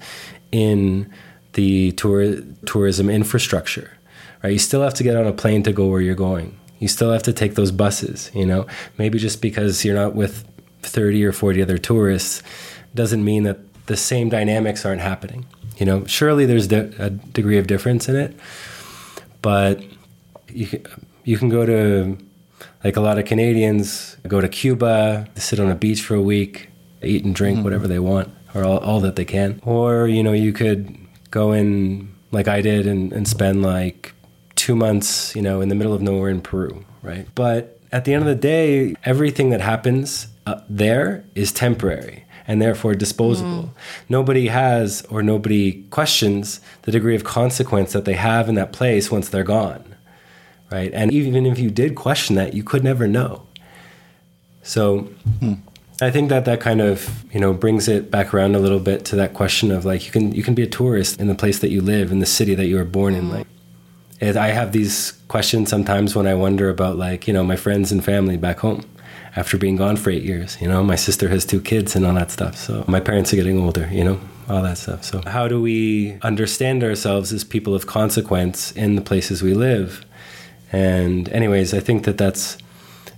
in the tour, tourism infrastructure, right? You still have to get on a plane to go where you're going. You still have to take those buses, you know? Maybe just because you're not with 30 or 40 other tourists doesn't mean that the same dynamics aren't happening. You know, surely there's a degree of difference in it, but you can, you can go to, like a lot of Canadians, go to Cuba, sit on a beach for a week, eat and drink mm-hmm. whatever they want, or all, all that they can. Or, you know, you could go in like I did and, and spend like two months, you know, in the middle of nowhere in Peru, right? But at the end of the day, everything that happens uh, there is temporary and therefore disposable. Mm. Nobody has or nobody questions the degree of consequence that they have in that place once they're gone, right? And even if you did question that, you could never know. So, mm. I think that that kind of you know brings it back around a little bit to that question of like you can you can be a tourist in the place that you live in the city that you were born in. Mm. Like, I have these questions sometimes when I wonder about like you know my friends and family back home after being gone for eight years. You know, my sister has two kids and all that stuff. So my parents are getting older. You know, all that stuff. So how do we understand ourselves as people of consequence in the places we live? And anyways, I think that that's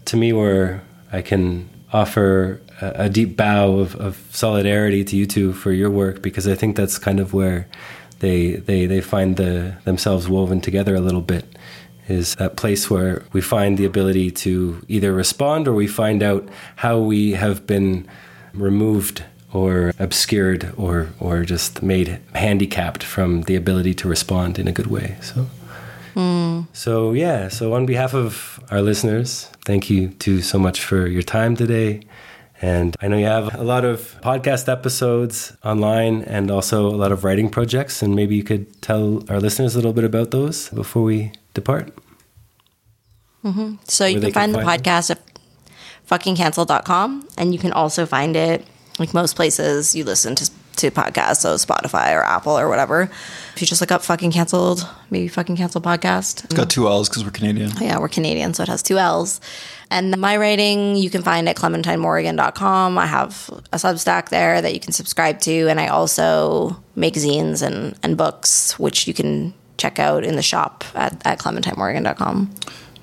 to me where I can offer a, deep bow of, of solidarity to you two for your work because I think that's kind of where they they they find the themselves woven together a little bit is that place where we find the ability to either respond or we find out how we have been removed or obscured or or just made handicapped from the ability to respond in a good way. So hmm. so yeah, so on behalf of our listeners, thank you to so much for your time today. And I know you have a lot of podcast episodes online and also a lot of writing projects. And maybe you could tell our listeners a little bit about those before we depart. Mm-hmm. So you Where can find can the find podcast at fuckingcancelled.com and you can also find it like most places you listen to to podcasts, so Spotify or Apple or whatever. If you just look up Fucking Cancelled, maybe Fucking Cancelled podcast. It's got two L's because we're Canadian. Yeah, we're Canadian, so it has two L's. And my writing you can find at clementinemorrigan.com. I have a Substack there that you can subscribe to, and I also make zines and, and books, which you can check out in the shop at, at clementinemorrigan.com.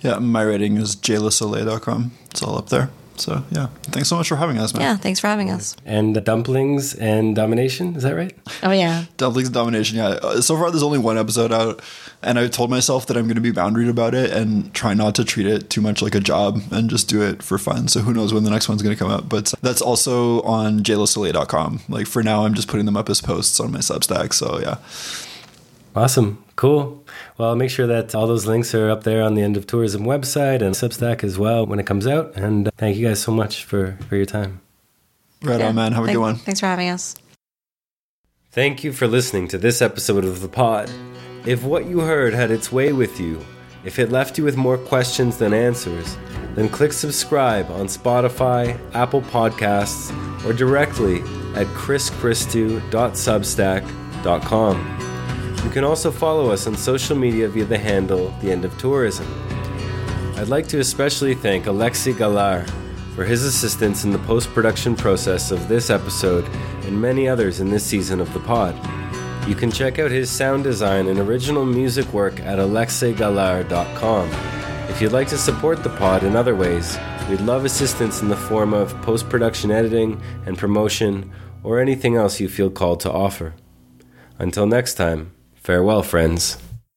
Yeah, my rating is jaylesoleil.com. It's all up there. So yeah, thanks so much for having us, man. Yeah, thanks for having us. And the dumplings and domination, is that right? Oh, yeah. Dumplings Domination, yeah. Uh, So far, there's only one episode out, and I told myself that I'm going to be boundaried about it and try not to treat it too much like a job and just do it for fun. So who knows when the next one's going to come out? But that's also on jaylesoleil.com. Like for now, I'm just putting them up as posts on my Substack. So yeah, Awesome. Cool. Well, I'll make sure that all those links are up there on the End of Tourism website and Substack as well when it comes out. And uh, thank you guys so much for, for your time. right Yeah. on, man. Have a Thank- good one. Thanks for having us. Thank you for listening to this episode of The Pod. If what you heard had its way with you, if it left you with more questions than answers, then click subscribe on Spotify, Apple Podcasts, or directly at chrischristou.substack.com. You can also follow us on social media via the handle The End of Tourism. I'd like to especially thank Alexi Galar for his assistance in the post production process of this episode and many others in this season of the pod. You can check out his sound design and original music work at alexeigalar.com. If you'd like to support the pod in other ways, we'd love assistance in the form of post production editing and promotion or anything else you feel called to offer. Until next time, farewell, friends.